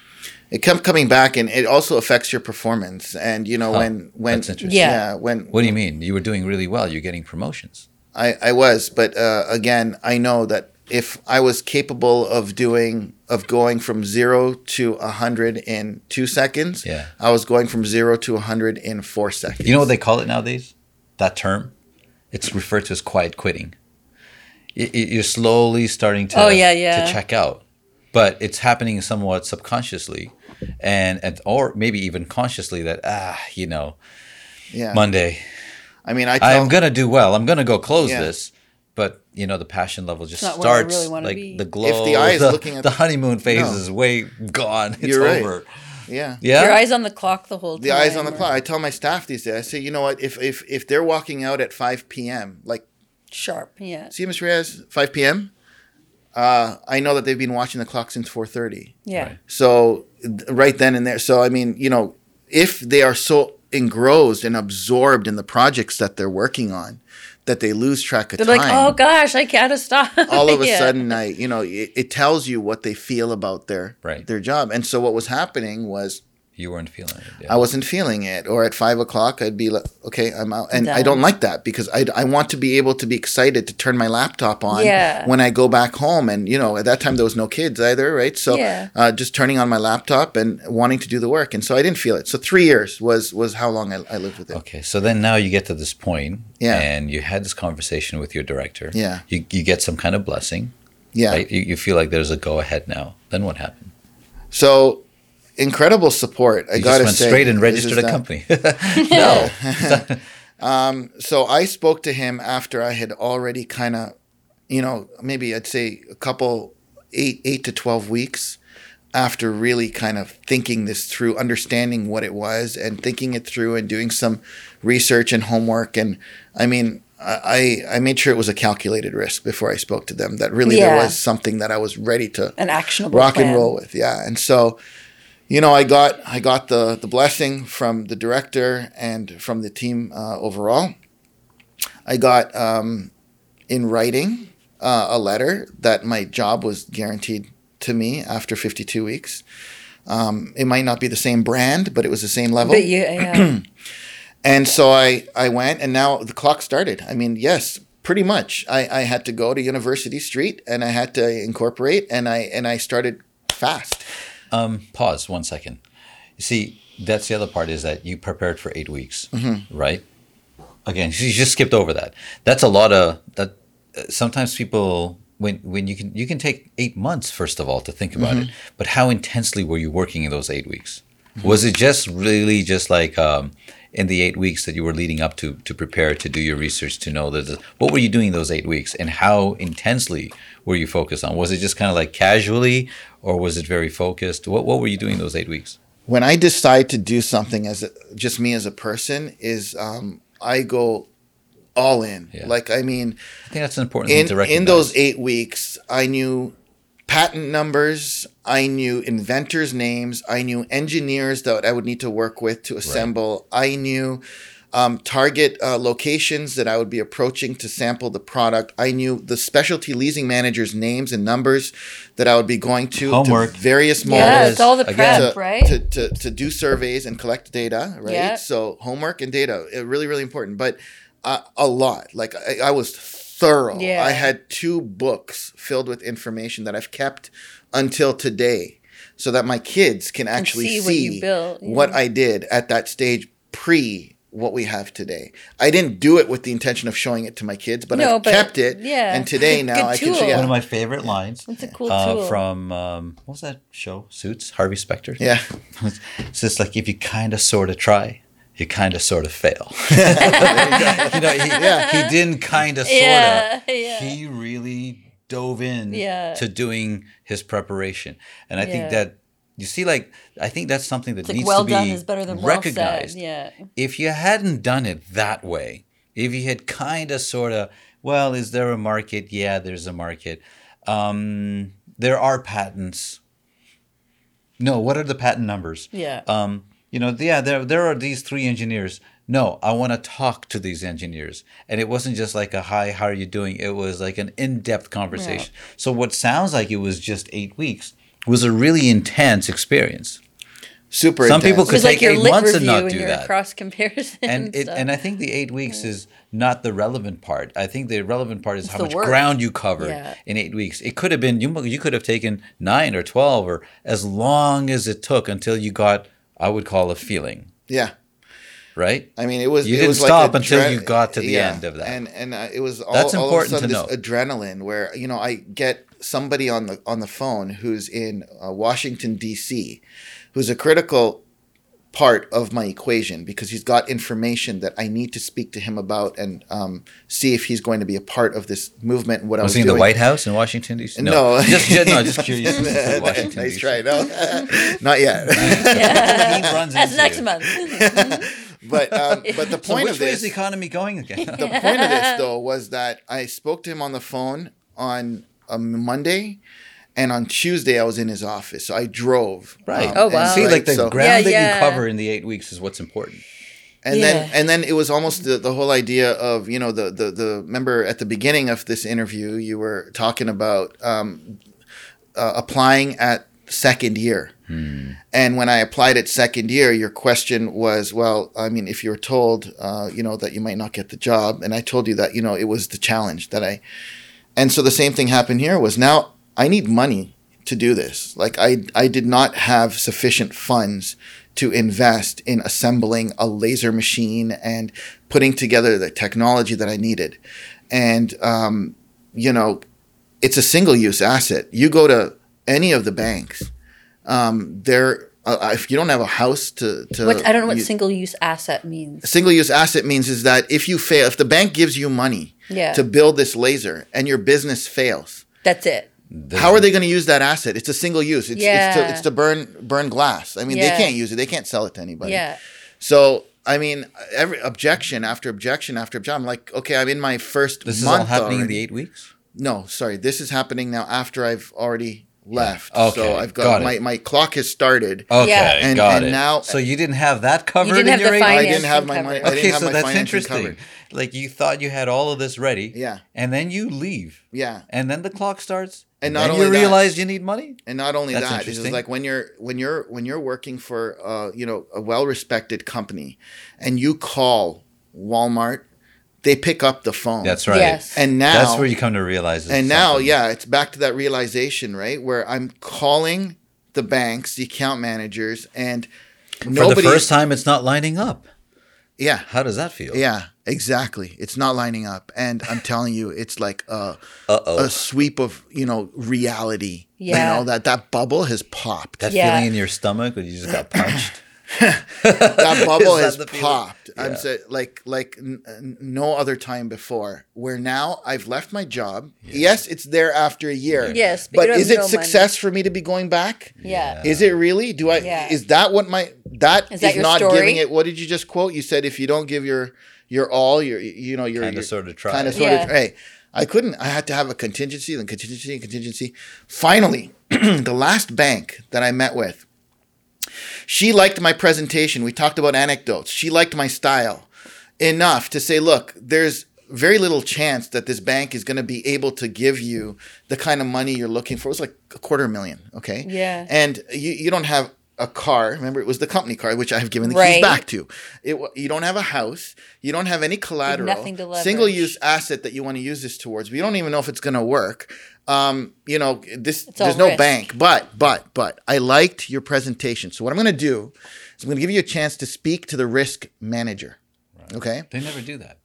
it kept coming back, and it also affects your performance. And you know Huh. when when That's interesting. Yeah. yeah when What do you mean? You were doing really well. You're getting promotions. I, I was, but uh, again, I know that if I was capable of doing of going from zero to a hundred in two seconds, Yeah. I was going from zero to a hundred in four seconds. You know what they call it nowadays? That term? It's referred to as quiet quitting. Y- y- You're slowly starting to, Oh, yeah, yeah. to check out, but it's happening somewhat subconsciously, and, and or maybe even consciously that ah, you know, yeah, Monday, I mean, I tell, I'm gonna do well. I'm gonna go close Yeah. this. But you know the passion level just not where I starts really wanna like be. the glow. If the eye is the, looking at the the- honeymoon phase No. is way gone. It's You're right. over. yeah, Yeah. your eyes on the clock the whole time. the eyes on the or- clock. I tell my staff these days. I say, you know what? If if if they're walking out at five p.m., like Sharp, yeah. see, Mr. Reyes, five p.m. Uh, I know that they've been watching the clock since four thirty. Yeah. Right. So right then and there. So I mean, you know, if they are so engrossed and absorbed in the projects that they're working on, that they lose track of They're time. like, oh gosh, I gotta stop. all of a Yeah. sudden, I you know, it, it tells you what they feel about their Right. their job. And so what was happening was You weren't feeling it. Yeah. I wasn't feeling it. Or at five o'clock, I'd be like, okay, I'm out. And I don't like that because I, I want to be able to be excited to turn my laptop on Yeah. when I go back home. And, you know, at that time, there was no kids either, right? So Yeah. uh, just turning on my laptop and wanting to do the work. And so I didn't feel it. So three years was, was how long I, I lived with it. Okay, so then now you get to this point, Yeah. and you had this conversation with your director. Yeah. You, you get some kind of blessing, Yeah. right? You, you feel like there's a go ahead now. Then what happened? So incredible support. I You got just to went say. straight and registered a that- company. no. Um, so I spoke to him after I had already kind of, you know, maybe I'd say a couple eight eight to twelve weeks after really kind of thinking this through, understanding what it was, and thinking it through, and doing some research and homework. And I mean, I I made sure it was a calculated risk before I spoke to them. That really there was something that I was ready to An actionable rock and roll with yeah and so you know i got i got the the blessing from the director and from the team uh, overall i got um, in writing uh, a letter that my job was guaranteed to me after 52 weeks um, it might not be the same brand but it was the same level But you, yeah. and so I, I went, and now the clock started. I mean, yes, pretty much. I, I had to go to University Street, and I had to incorporate, and I and I started fast. Um, pause one second. You see, that's the other part is that you prepared for eight weeks, Mm-hmm. right? Again, you just skipped over that. That's a lot of that. uh, Sometimes people, when when you can you can take eight months first of all to think about Mm-hmm. it. But how intensely were you working in those eight weeks? Was it just really just like um, in the eight weeks that you were leading up to to prepare to do your research to know that what were you doing those eight weeks and how intensely were you focused on? Was it just kind of like casually or was it very focused? What what were you doing those eight weeks? When I decide to do something as a, just me as a person, is um, I go all in. Yeah. Like I mean, I think that's an important in thing to recognize. in those eight weeks, I knew patent numbers, I knew inventors' names, I knew engineers that I would need to work with to assemble. I knew um, target uh, locations that I would be approaching to sample the product. I knew the specialty leasing managers' names and numbers that I would be going to, Homework. to various malls yeah, it's all the prep, to, right? to, to, to do surveys and collect data, right? Yeah. So homework and data, uh, really, really important. But uh, a lot. Like I, I was thorough. Yeah. I had two books filled with information that I've kept until today, so that my kids can actually see see, what you built, yeah. what I did at that stage pre what we have today. I didn't do it with the intention of showing it to my kids, but No, I've kept it. yeah. And today now I can tool. yeah. One of my favorite lines. It's a cool uh, tool. from um, what was that show? Suits. Harvey Specter. yeah. It's just like if you kind of sort of try, you kind of sort of fail. you know, he, he didn't kind of sort of. Yeah, yeah. He really dove in Yeah. to doing his preparation, and I Yeah. think that you see, like I think that's something that It's like needs well to be done is better than well recognized. said. Yeah. If you hadn't done it that way, if you had kind of sort of, well, is there a market? Yeah, there's a market. Um, there are patents. No, what are the patent numbers? Yeah. Um, you know, yeah, there there are these three engineers. No, I want to talk to these engineers, and it wasn't just like a hi, how are you doing? It was like an in-depth conversation. So what sounds like it was just eight weeks was a really intense experience. Super Some people could It's like take your eight months and not do your that. cross comparison. and it, stuff. and I think the eight weeks is not the relevant part. I think the relevant part is how much work. ground you covered Yeah. in eight weeks. It could have been you. You could have taken nine or twelve, or as long as it took until you got. I would call a feeling, Yeah. right? I mean, it was. You it didn't was stop like until you got to the end of that. and and uh, it was all, That's all important of a to sudden know. this adrenaline where you know I get somebody on the on the phone who's in uh, Washington D.C. who's a critical part of my equation because he's got information that I need to speak to him about and um, see if he's going to be a part of this movement. And what I Was was he in the. White House in Washington D.C.? No. just, just no, just curious. Washington nice D.C. try. No, not yet. He runs That's next you. month. but um, but the So point which of way this is the economy going again? the point of this though was that I spoke to him on the phone on a Monday, and on Tuesday I was in his office. So I drove. Right. um, Oh, and- wow. See, right, like the so- ground Yeah, that yeah. you cover in the eight weeks is what's important. and then and then it was almost the, the whole idea of you know the the the remember at the beginning of this interview you were talking about um, uh, applying at second year. And when I applied at second year, your question was, well, I mean, if you were told, uh, you know, that you might not get the job, and I told you that, you know, it was the challenge that I, and so the same thing happened here was now I need money to do this. Like I, I did not have sufficient funds to invest in assembling a laser machine and putting together the technology that I needed. And, um, you know, it's a single use asset. You go to any of the banks, um, they're, uh, if you don't have a house to, to What I don't know what single use asset means. single use asset means is that if you fail, if the bank gives you money Yeah. to build this laser and your business fails, That's it. how are they going to use that asset? It's a single use. It's, it's, to, Yeah. it's to burn burn glass. I mean, Yeah. they can't use it. They can't sell it to anybody. Yeah. So I mean, every objection after objection after objection. I'm like, okay, I'm in my first This is month all happening in the eight weeks. No, sorry, this is happening now after I've already left. Okay, So I've got, got it. my my clock has started. Okay, Yeah. And- got and it. now- so you didn't have that covered didn't in have your the eight I didn't have my covered. money. Okay, so that's interesting. covered. Like you thought you had all of this ready. Yeah. And then you leave. Yeah. And then the clock starts. And then not you only that- realize you need money. And not only That's that, it's interesting. like when you're when you're when you're working for uh, you know a well-respected company, and you call Walmart, they pick up the phone. That's right. Yes. And now That's where you come to realize. it's and now yeah, it's back to that realization, right? Where I'm calling the banks, the account managers, and for nobody. the first time, it's not lining up. yeah, How does that feel? yeah, exactly. It's not lining up, and I'm telling you, it's like a Uh oh. a sweep of you know reality. Yeah. You know that that bubble has popped. That Yeah. feeling in your stomach when you just got punched. That bubble that has the feeling? popped. I'm Yeah. say, like like n- n- no other time before. Where now I've left my job. Yes, it's there after a year. Yes, but but, is it no money. success for me to be going back? Yeah. Is it really? Do I? Yeah. Is that what my that Is is, that not story? giving it? What did you just quote? You said if you don't give your your all, your you know your Kinda sorta try. Kind of sort Yeah. of. Hey, I couldn't. I had to have a contingency, then contingency, and contingency. Finally, the last bank that I met with she liked my presentation. We talked about anecdotes. She liked my style enough to say, look, there's very little chance that this bank is going to be able to give you the kind of money you're looking for. It was like a quarter million, okay? Yeah. And you, you don't have a car. Remember, it was the company car, which I have given the Right. keys back to. It, you don't have a house. You don't have any collateral. nothing to leverage. Single use asset that you want to use this towards. We don't even know if it's going to work. Um, you know, this It's there's no risk. bank. But but but I liked your presentation. So what I'm going to do is I'm going to give you a chance to speak to the risk manager. Okay, They never do that.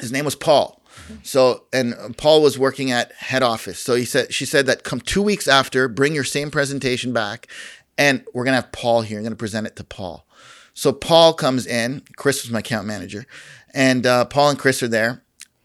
his name was Paul. So and uh, Paul was working at head office. So he said she said that come two weeks after, bring your same presentation back, and we're gonna have Paul here. I'm gonna present it to Paul. So Paul comes in. Chris was my account manager, and uh, Paul and Chris are there.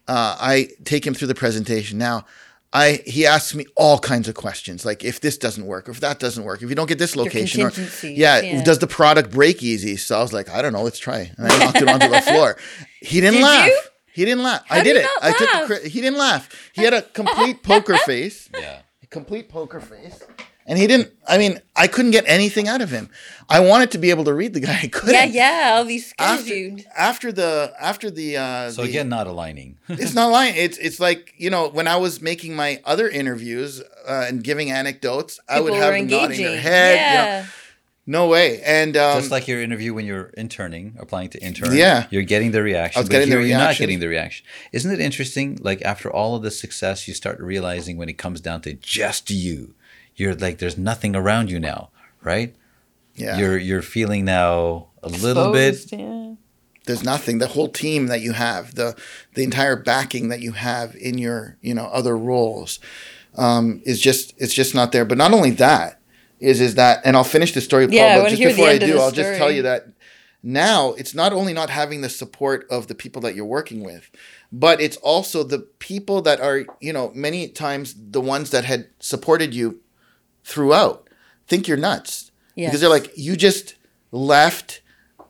Uh, I take him through the presentation. Now, I he asks me all kinds of questions, like if this doesn't work, or if that doesn't work, if you don't get this location, or yeah, yeah. does the product break easy? So I was like, I don't know, let's try. And I knocked it onto the floor. He didn't Did laugh. you? He didn't laugh. I How did it. I took. laugh? The, he didn't laugh. He had a complete poker face. Yeah. A complete poker face. And he didn't. I mean, I couldn't get anything out of him. I wanted to be able to read the guy. I couldn't. Yeah, yeah. All these skills After, you. after the after the uh, So the- again, not aligning. it's not lying. It's it's like you know when I was making my other interviews uh, and giving anecdotes, I would have were them nodding their engaging. head. you know, no way. And um, Just like your interview when you're interning, applying to intern. Yeah. You're getting the reaction. I was but getting the here You're not getting the reaction. Isn't it interesting? Like after all of this success, you start realizing when it comes down to just you, you're like, there's nothing around you now, right? yeah, You're you're feeling now a little bit. Yeah. there's nothing. The whole team that you have, the the entire backing that you have in your you know other roles, um, is just it's just not there. But not only that is is that, and I'll finish the story, Paul. Yeah, but just before I do, I'll just tell you that now it's not only not having the support of the people that you're working with, but it's also the people that are you know many times the ones that had supported you throughout think you're nuts Yes. because they're like you just left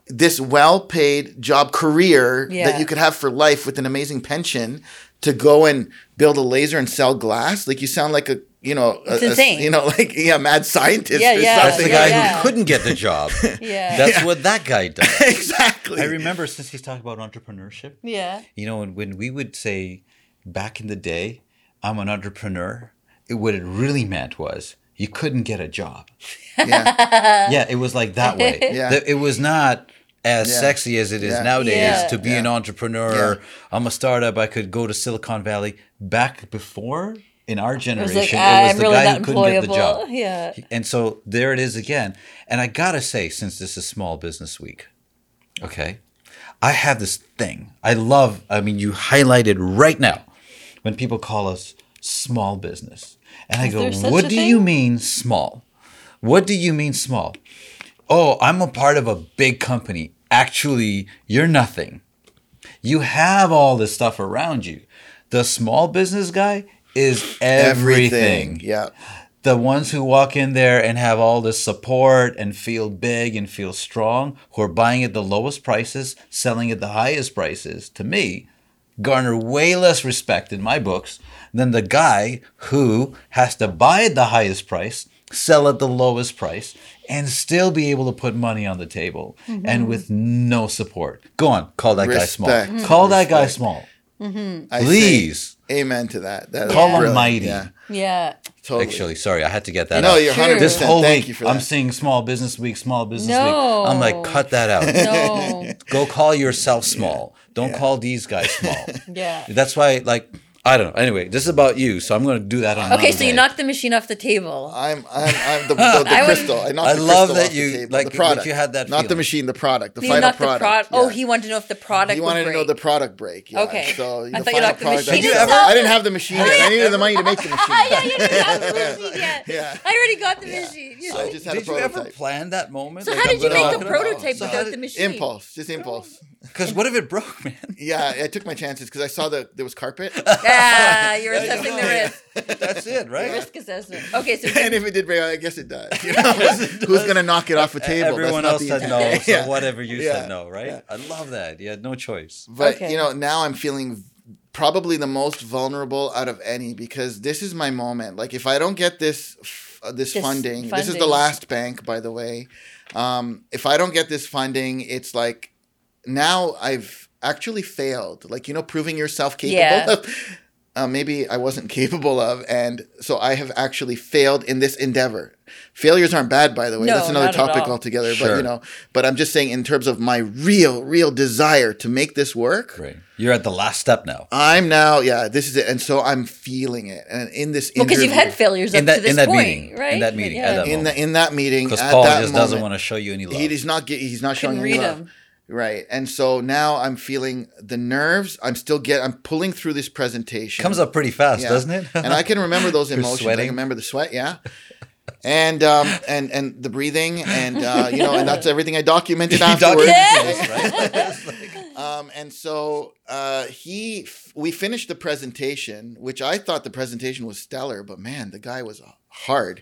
this well-paid job career Yeah. that you could have for life with an amazing pension to go and build a laser and sell glass like you sound like a you know It's a, a- insane. you know like yeah mad scientist Yeah, or yeah. That's the guy yeah. who couldn't get the job. Yeah. That's what that guy does. exactly I remember since he's talking about entrepreneurship. Yeah. You know, when, when we would say back in the day, I'm an entrepreneur, it, what it really meant was you couldn't get a job. Yeah. Yeah, it was like that way. Yeah. It was not as Yeah. sexy as it is Yeah. nowadays Yeah. to be Yeah. an entrepreneur. Yeah. I'm a startup. I could go to Silicon Valley. Back before in our It generation, was like, it "Ah, was the really guy who couldn't get the job. Yeah. And so there it is again. And I gotta say, since this is Small Business Week, okay, I have this thing. I love. I mean, you highlighted right now when people call us small business, and I Is go, "What do thing? you mean small? What do you mean small? Oh, I'm a part of a big company. Actually, you're nothing. You have all this stuff around you. The small business guy is everything Yeah. the ones who walk in there and have all this support and feel big and feel strong, who are buying at the lowest prices, selling at the highest prices, to me, garner way less respect in my books than the guy who has to buy at the highest price, sell at the lowest price, and still be able to put money on the table mm-hmm. and with no support. Go on, call that guy small. Respect. Mm-hmm. Call that guy small. Mm-hmm. I say Please. amen to that. That is Call him mighty. Yeah. Yeah. Totally. Actually, sorry, I had to get that no, out. you're True. 100%. this whole Thank week you for I'm seeing Small Business Week, Small Business No. Week. I'm like, cut that out. No. Go call yourself small. Don't call these guys small. yeah. That's why, like, I don't know. Anyway, this is about you, so I'm going to do that on. Okay, so you knocked the machine off the table. I'm, I'm, I'm the, the, the I crystal. I knocked I the love crystal that off the you- table. like, the that product. you had that Not the machine, the product, the you final knocked the product. product. Oh, he wanted to know if the product He would wanted to know the product break. Yeah. Okay. So I the thought you final knocked the product. machine I, Did you ever, I didn't have the machine. yet. I needed the money to make the machine. yeah, you didn't have the machine yet. Yeah. I already got the machine. So I just had Did you ever plan that moment? So how did you make knock the prototype So without the machine? Impulse, just impulse. Because what if it broke, man? Yeah, I took my chances because I saw that there was carpet, Yeah, you're assessing the risk. That's it, right? Risk assessment. Okay, so and if it did break, I guess it does. You know? Who's gonna knock it off a table? Everyone That's else not the said no, intent. so Yeah. whatever you Yeah. said no, right? Yeah. I love that. You had no choice. But Okay. you know, now I'm feeling probably the most vulnerable out of any because this is my moment. Like if I don't get this f- uh, this, This funding, this is the last bank, by the way. Um, if I don't get this funding, it's like now I've actually failed. Like you know, proving yourself capable Yeah. of. Uh, maybe I wasn't capable of, and so I have actually failed in this endeavor. Failures aren't bad, by the way. No, That's another not at topic all. altogether. But you know, but I'm just saying in terms of my real, real desire to make this work. Great. You're at the last step now. I'm now, yeah, this is it, and so I'm feeling it, and in this well, because you've had failures up In that- to this in that point, meeting, in that meeting, Yeah. at that in the in that meeting Because Paul that just moment, doesn't want to show you any love. He, he's not he's not showing Couldn't any read love. him. Right, and so now I'm feeling the nerves. I'm still get I'm pulling through this presentation. Comes up pretty fast, Yeah. doesn't it? and I can remember those emotions. I can remember the sweat, yeah. And um and and the breathing and uh, you know and that's everything I documented afterwards. documented this, right? Um, and so uh, he, f- we finished the presentation, which I thought the presentation was stellar, but man, the guy was hard.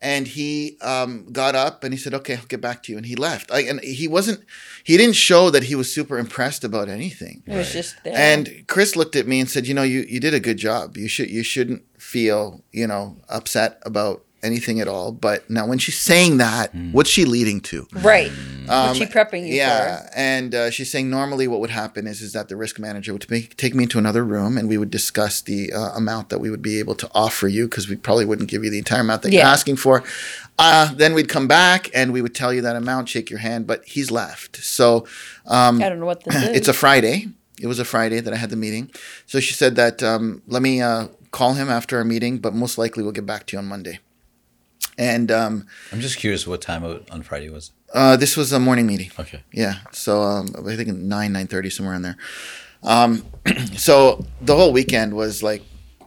And he um, got up and he said, "Okay, I'll get back to you." And he left. I, and he wasn't, he didn't show that he was super impressed about anything. It was just there. And Chris looked at me and said, "You know, you, you did a good job. You should you shouldn't feel you know upset about anything at all." But now, when she's saying that, what's she leading to? right. Um, What's she prepping you yeah, for? and uh, she's saying normally what would happen is is that the risk manager would make, take me into another room and we would discuss the uh, amount that we would be able to offer you because we probably wouldn't give you the entire amount that you're asking for. Uh, then we'd come back and we would tell you that amount, shake your hand, but he's left. So um, I don't know what this is. it's a Friday. It was a Friday that I had the meeting. So she said that um, let me uh, call him after our meeting, but most likely we'll get back to you on Monday. And um, I'm just curious what time on Friday was. uh, this was a morning meeting. Okay. Yeah. So um, I think nine nine thirty somewhere in there. Um, so the whole weekend was like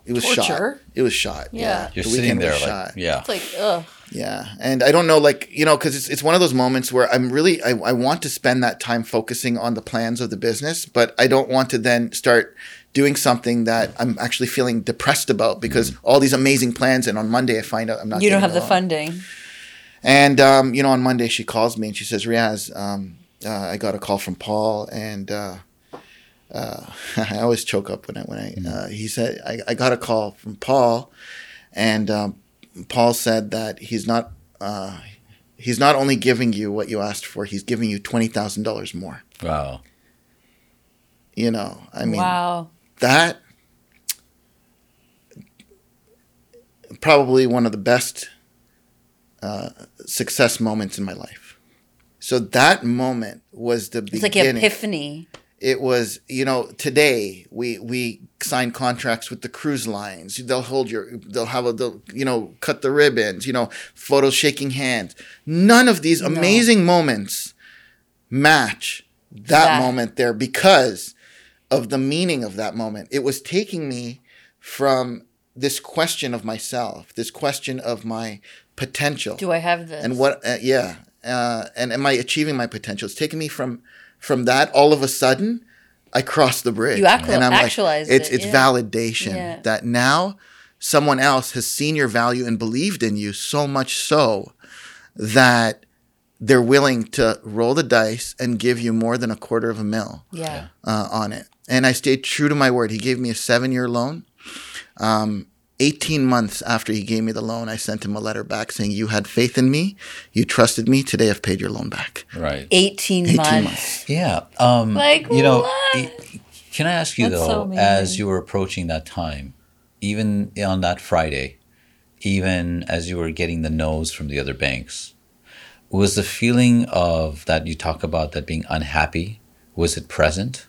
it was shot. Torture. It was shot. Yeah. You're The sitting weekend there was like, shot. yeah. It's like, ugh. Yeah, and I don't know, like you know, because it's it's one of those moments where I'm really I, I want to spend that time focusing on the plans of the business, but I don't want to then start doing something that I'm actually feeling depressed about because all these amazing plans, and on Monday I find out I'm not. You don't have the along. funding. And um, you know, on Monday she calls me and she says, "Riaz, um, uh, I got a call from Paul, and uh, uh, I always choke up when I when I uh, he said I, I got a call from Paul, and um, Paul said that he's not uh, he's not only giving you what you asked for, he's giving you twenty thousand dollars more. Wow. You know, I mean wow. That probably one of the best uh, success moments in my life. So that moment was the beginning. It's like beginning. an epiphany. it was you know today we we sign contracts with the cruise lines they'll hold your they'll have a they'll you know cut the ribbons you know photos shaking hands none of these amazing moments match that, That. moment there because of the meaning of that moment it was taking me from this question of myself this question of my potential Do I have this? and what uh, yeah uh, and am i achieving my potential it's taken me from from that all of a sudden i crossed the bridge You actu- and i'm actualized like it's it, it's yeah. validation Yeah. that now someone else has seen your value and believed in you so much so that they're willing to roll the dice and give you more than a quarter of a mil yeah. uh, on it. And I stayed true to my word. He gave me a seven year loan. Um, 18 months after he gave me the loan, I sent him a letter back saying, You had faith in me. You trusted me. Today I've paid your loan back. Right. 18, 18 months. months. Yeah. Um, Like, you know, what? i- can I ask you That's so though, as you were approaching that time, even on that Friday, even as you were getting the no's from the other banks, was the feeling of that you talk about that being unhappy, was it present?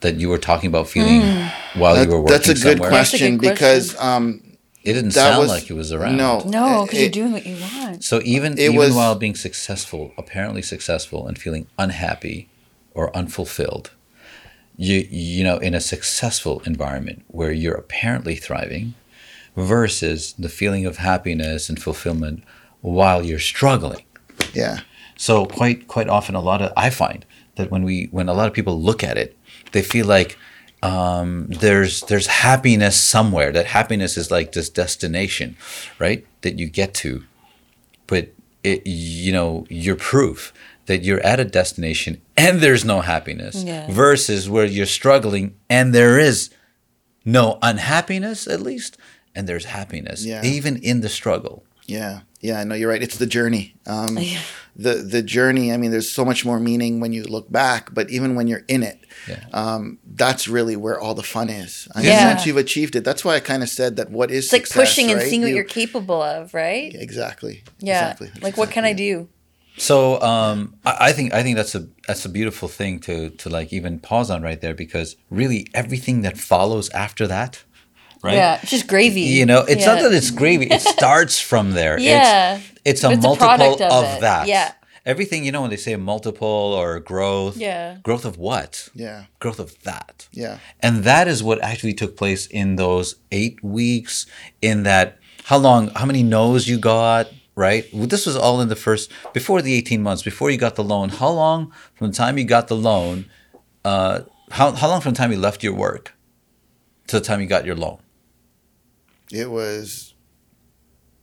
That you were talking about feeling while That- you were working that's a good somewhere? That's a question good because um, It didn't that sound was like it was around. No, No, because you're doing what you want. So even It even was- while being successful, apparently successful, and feeling unhappy or unfulfilled, you you know in a successful environment where you're apparently thriving, versus the feeling of happiness and fulfillment while you're struggling. Yeah, So quite quite often, a lot of I find that when we when a lot of people look at it, they feel like um, there's there's happiness somewhere. That happiness is like this destination, right? That you get to, but it you know you're proof that you're at a destination and there's no happiness Yeah. versus where you're struggling and there is no unhappiness at least and there's happiness Yeah. even in the struggle yeah, yeah. i know you're right. It's the journey. Um, Yeah. The the journey. I mean, there's so much more meaning when you look back, but even when you're in it, Yeah. um, that's really where all the fun is. I mean, Yeah. once you've achieved it, that's why I kind of said that what is It's like success, pushing and right? seeing what You- you're capable of, right? exactly. Yeah. Exactly. That's Like, what can I do? So um, I, I think I think that's a that's a beautiful thing to to like even pause on right there because really everything that follows after that, right? Yeah, it's just gravy. You know, it's not that it's gravy. It starts from there. Yeah. It's, it's a it's multiple product of, of that. Yeah. Everything you know when they say multiple or growth. Yeah. Growth of what? Yeah. Growth of that. Yeah. And that is what actually took place in those eight weeks. In that, how long, how many no's you got, right? Well, This was all in the first, before the 18 months, before you got the loan. How long from the time you got the loan, uh, how, how long from the time you left your work to the time you got your loan? It was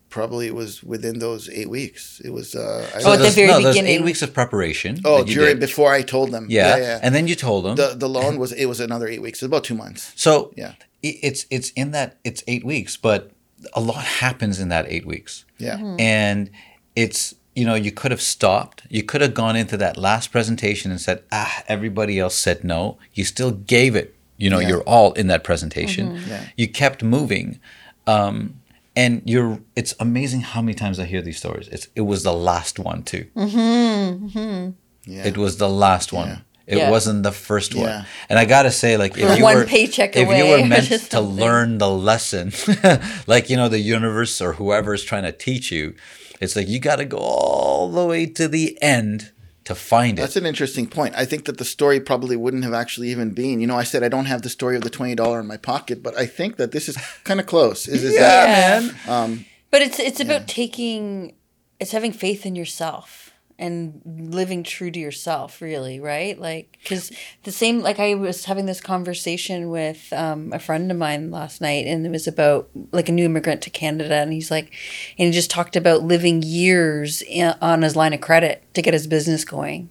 probably it was within those eight weeks. It was. Uh, I Oh, at the very no, beginning. eight weeks of preparation. oh, during did. before I told them. Yeah. yeah, yeah. And then you told them. the the loan was it was another eight weeks. It was about two months. so Yeah. it's it's in that it's eight weeks, but a lot happens in that eight weeks. Yeah. Hmm. and it's you know you could have stopped you could have gone into that last presentation and said ah everybody else said no you still gave it you know Yeah. you're all in that presentation Yeah. you kept moving um, and you're it's amazing how many times i hear these stories it's it was the last one too Mm-hmm. Mm-hmm. Yeah. it was the last one Yeah. It Yeah. wasn't the first one, Yeah. and I gotta say, like, if you one were paycheck if you were meant to learn the lesson, like you know, the universe or whoever is trying to teach you, it's like you got to go all the way to the end to find it. That's an interesting point. I think that the story probably wouldn't have actually even been. You know, I said I don't have the story of the twenty dollar in my pocket, but I think that this is kind of close. Is, is Yeah, that man. um, But it's it's about taking it's having faith in yourself and living true to yourself really right? Like because the same like i was having this conversation with um, a friend of mine last night and it was about like a new immigrant to canada and he's like and he just talked about living years in, on his line of credit to get his business going.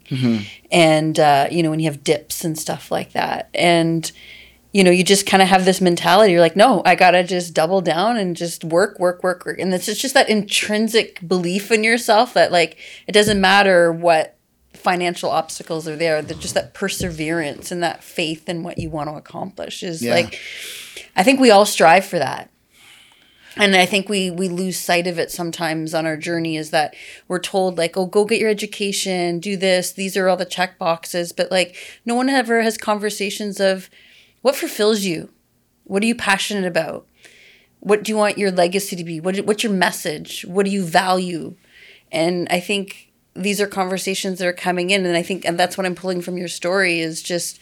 And uh, you know when you have dips and stuff like that. And you know, you just kind of have this mentality. You're like, no, I gotta just double down and just work, work, work, work. And it's it's just that intrinsic belief in yourself that like it doesn't matter what financial obstacles are there. That just that perseverance and that faith in what you want to accomplish is Yeah. like, I think we all strive for that. and I think we we lose sight of it sometimes on our journey is that we're told like, oh, go get your education, do this. These are all the check boxes, but like no one ever has conversations of what fulfills you. What are you passionate about? What do you want your legacy to be? What what's your message? What do you value? And I think these are conversations that are coming in, and I think and that's what I'm pulling from your story is just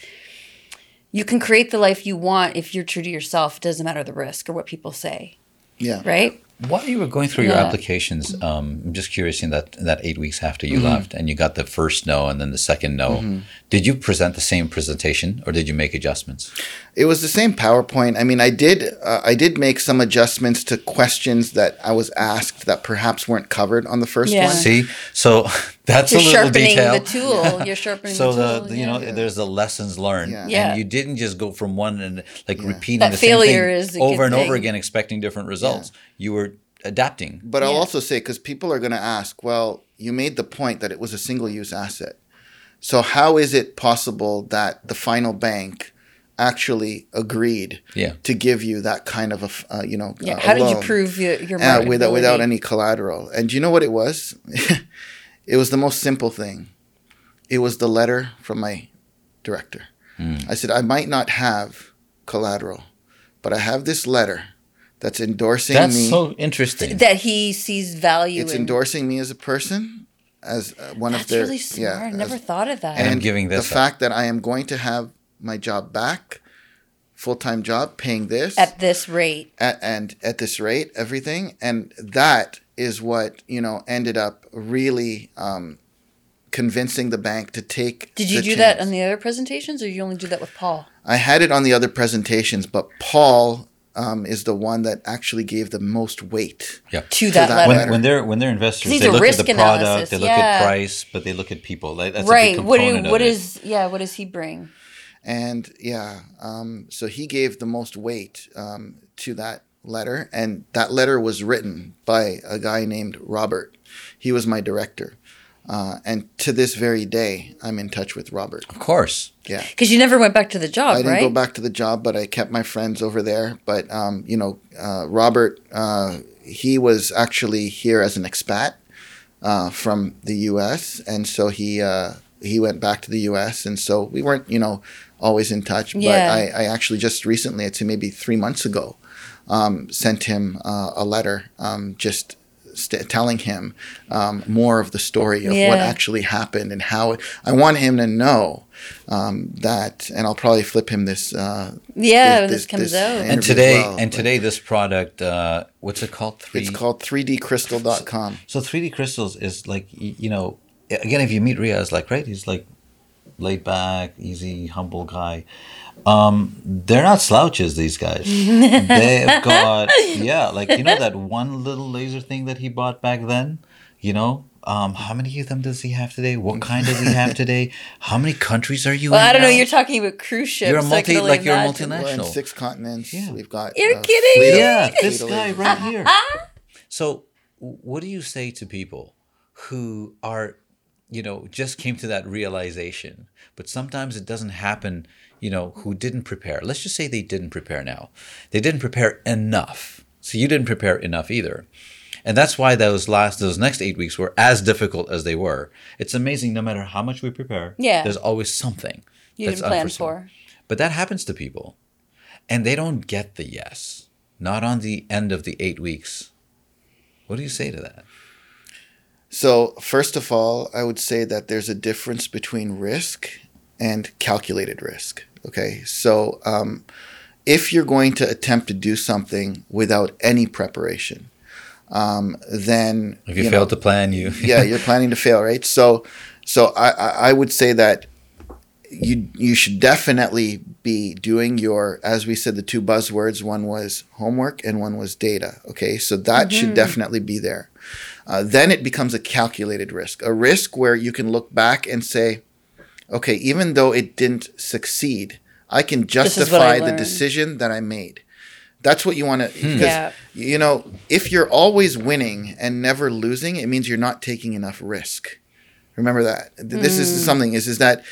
you can create the life you want if you're true to yourself. It doesn't matter the risk or what people say Yeah. right? While you were going through your applications, um, I'm just curious in that in that eight weeks after you Mm-hmm. left, and you got the first no and then the second no. Did you present the same presentation, or did you make adjustments? It was the same PowerPoint. I mean, I did uh, I did make some adjustments to questions that I was asked that perhaps weren't covered on the first Yeah. one. See, so that's You're a little sharpening detail. the tool. You're sharpening So the the, tool. the- you yeah. know there's the lessons learned, Yeah. Yeah. and you didn't just go from one and like repeating That the same failure thing is over good and over again, expecting different results. You were adapting. But I'll Yeah. also say because people are going to ask, well, you made the point that it was a single use asset. So how is it possible that the final bank actually agreed Yeah. to give you that kind of a uh, you know yeah. How did you prove your, your uh, without without any collateral. And do you know what it was? it was the most simple thing. It was the letter from my director. I said I might not have collateral, but I have this letter that's endorsing That's me. so interesting. that he sees value it's in. endorsing me as a person, as uh, one That's of their really smart. I never as- thought of that. And I'm and giving this the up. fact that I am going to have my job back, full time job, paying this at this rate. at, and at this rate, everything, and that is what you know ended up really um, convincing the bank to take. Did you the do that on the other presentations, or you only do that with Paul? I had it on the other presentations, but Paul um, is the one that actually gave the most weight. yeah. To that, that letter. when, letter. when they're when they're investors, they look at risk the product, analysis, they look yeah. at price, but they look at people. That's right. A big What do, component what of it. is yeah? What does he bring? And yeah, um, so he gave the most weight um, to that letter, and that letter was written by a guy named Robert. He was my director, uh, and to this very day, I'm in touch with Robert. Of course. Yeah. Because you never went back to the job, I didn't right? go back to the job, but I kept my friends over there. But um, you know, uh, Robert, uh, he was actually here as an expat uh, from the U.S., and so he uh, he went back to the U.S., and so we weren't, you know, always in touch. Yeah. But I, I actually just recently, I'd say maybe three months ago, um, sent him uh, a letter, um, just. St- telling him um, more of the story of what actually happened and how it, I want him to know um, that, and I'll probably flip him this. Uh, yeah, when this- this, comes this- out. and And today, well, and today, this product, uh, what's it called? Three. it's called 3dcrystal.com. So 3D crystals is like you know, again, if you meet Ria, Riaz, like right, he's like laid back, easy, humble guy. Um, they're not slouches. These guys. They've got yeah, like you know that one little laser thing that he bought back then. You know, um, how many of them does he have today? What kind does he have today? How many countries are you well, in? I don't know. You're talking about cruise ships. You're a can multi- only like you're a multinational. We're in six continents. Yeah. We've got. You're a kidding? fleet Yeah, fleet this of guy right here. So, what do you say to people who are, you know, just came to that realization, but sometimes it doesn't happen, you know, who didn't prepare? Let's just say they didn't prepare now. They didn't prepare enough. So, you didn't prepare enough either. And that's why those last, those next eight weeks were as difficult as they were. It's amazing, no matter how much we prepare, Yeah. there's always something You that's didn't plan unforeseen. for. But that happens to people. And they don't get the yes. Not on the end of the eight weeks. What do you say to that? So, first of all, I would say that there's a difference between risk and calculated risk. Okay. So, um, if you're going to attempt to do something without any preparation, um, then If you, know, fail to plan, you yeah, you're planning to fail, right? So, so I, I I would say that you you should definitely be doing your, as we said, the two buzzwords. One was homework and one was data. Okay, so that should definitely be there. Uh, then it becomes a calculated risk, a risk where you can look back and say, okay, even though it didn't succeed, I can is what I justify the decision that I made. That's what you want to, because Yeah. you know, if you're always winning and never losing, it means you're not taking enough risk. Remember that. Th- This Mm. is something is is that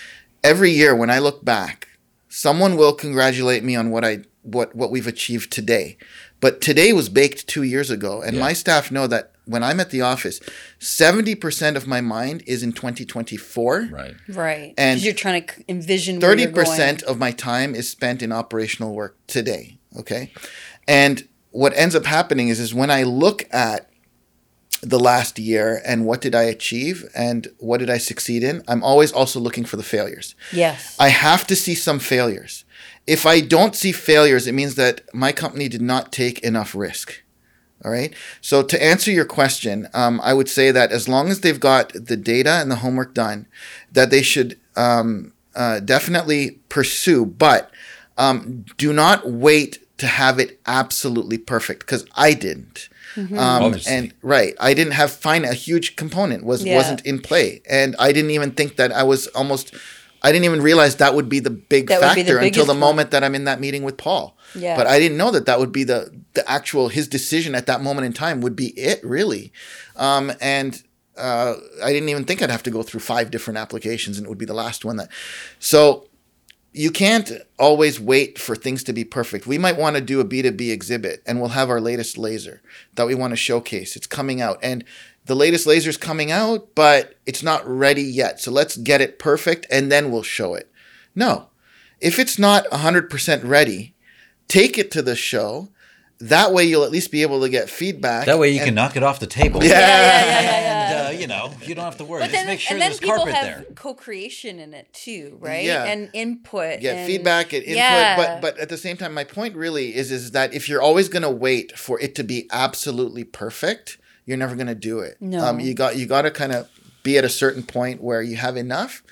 every year when I look back, someone will congratulate me on what I what what we've achieved today. But today was baked two years ago, and Yeah. my staff know that when I'm at the office, seventy percent of my mind is in 2024. Right. Right. And you're trying to c- envision where Thirty you're going. percent of my time is spent in operational work today. Okay, and what ends up happening is is when I look at the last year and what did I achieve and what did I succeed in, I'm always also looking for the failures. Yes. I have to see some failures. If I don't see failures, it means that my company did not take enough risk. All right. So to answer your question, um, I would say that as long as they've got the data and the homework done, that they should um, uh, definitely pursue, but um, do not wait to have it absolutely perfect because I didn't. Um, Obviously. and right, I didn't have fine. A huge component was Yeah. wasn't in play, and I didn't even think that I was almost. I didn't even realize that would be the big That would be the factor until biggest the one. moment that I'm in that meeting with Paul. Yeah. But I didn't know that that would be the the actual his decision at that moment in time would be it really, um, and uh, I didn't even think I'd have to go through five different applications and it would be the last one that. So you can't always wait for things to be perfect. We might want to do a B2B exhibit and we'll have our latest laser that we want to showcase. It's coming out and the latest laser is coming out, but it's not ready yet. So let's get it perfect and then we'll show it. No. If it's not 100% ready, take it to the show. That way you'll at least be able to get feedback. That way you and- can knock it off the table. Yeah. yeah, yeah, yeah, yeah. And, uh, you know, you don't have to worry. But Just then, make sure and then there's people carpet have there. co-creation in it too, right? Yeah. And input. Yeah, and, feedback get input Yeah. but but at the same time my point really is is that if you're always going to wait for it to be absolutely perfect you're never going to do it No. um, you got you got to kind of be at a certain point where you have enough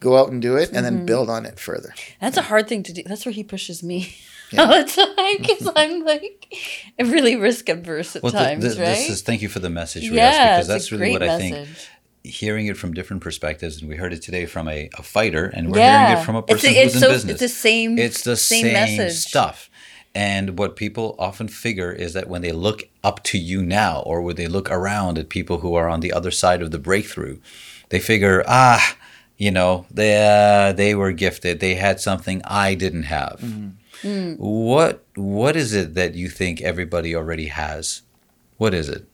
go out and do it and Mm-hmm. then build on it further That's a hard thing to do. That's where he pushes me all the time because I'm like really risk averse at Well, times, th- right? this is thank you for the message, Riaz, yeah, because that's really what I think. Hearing it from different perspectives, and we heard it today from a, a fighter, and we're yeah, hearing it from a It's person it's who's so, in business. It's the same. it's the same, same, message. stuff. And what people often figure is that when they look up to you now, or when they look around at people who are on the other side of the breakthrough, they figure, ah, you know, they uh, they were gifted. They had something I didn't have. Mm. What what is it that you think everybody already has? What is it?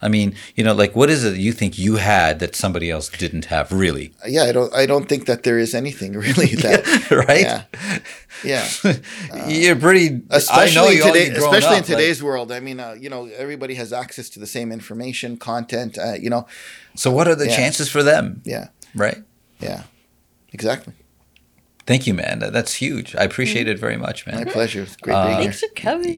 I mean, you know, like what is it that you think you had that somebody else didn't have? Really, yeah i don't i don't think that there is anything really that right? yeah yeah You're pretty. especially I know you today, especially in up, like- today's world. I mean, uh, you know, everybody has access to the same information, content. Uh, you know, so, what are the Yeah. chances for them? yeah, Right. yeah, exactly. Thank you, man. That's huge. I appreciate it very much, man. My pleasure. It's great Uh, being here. Thanks for coming.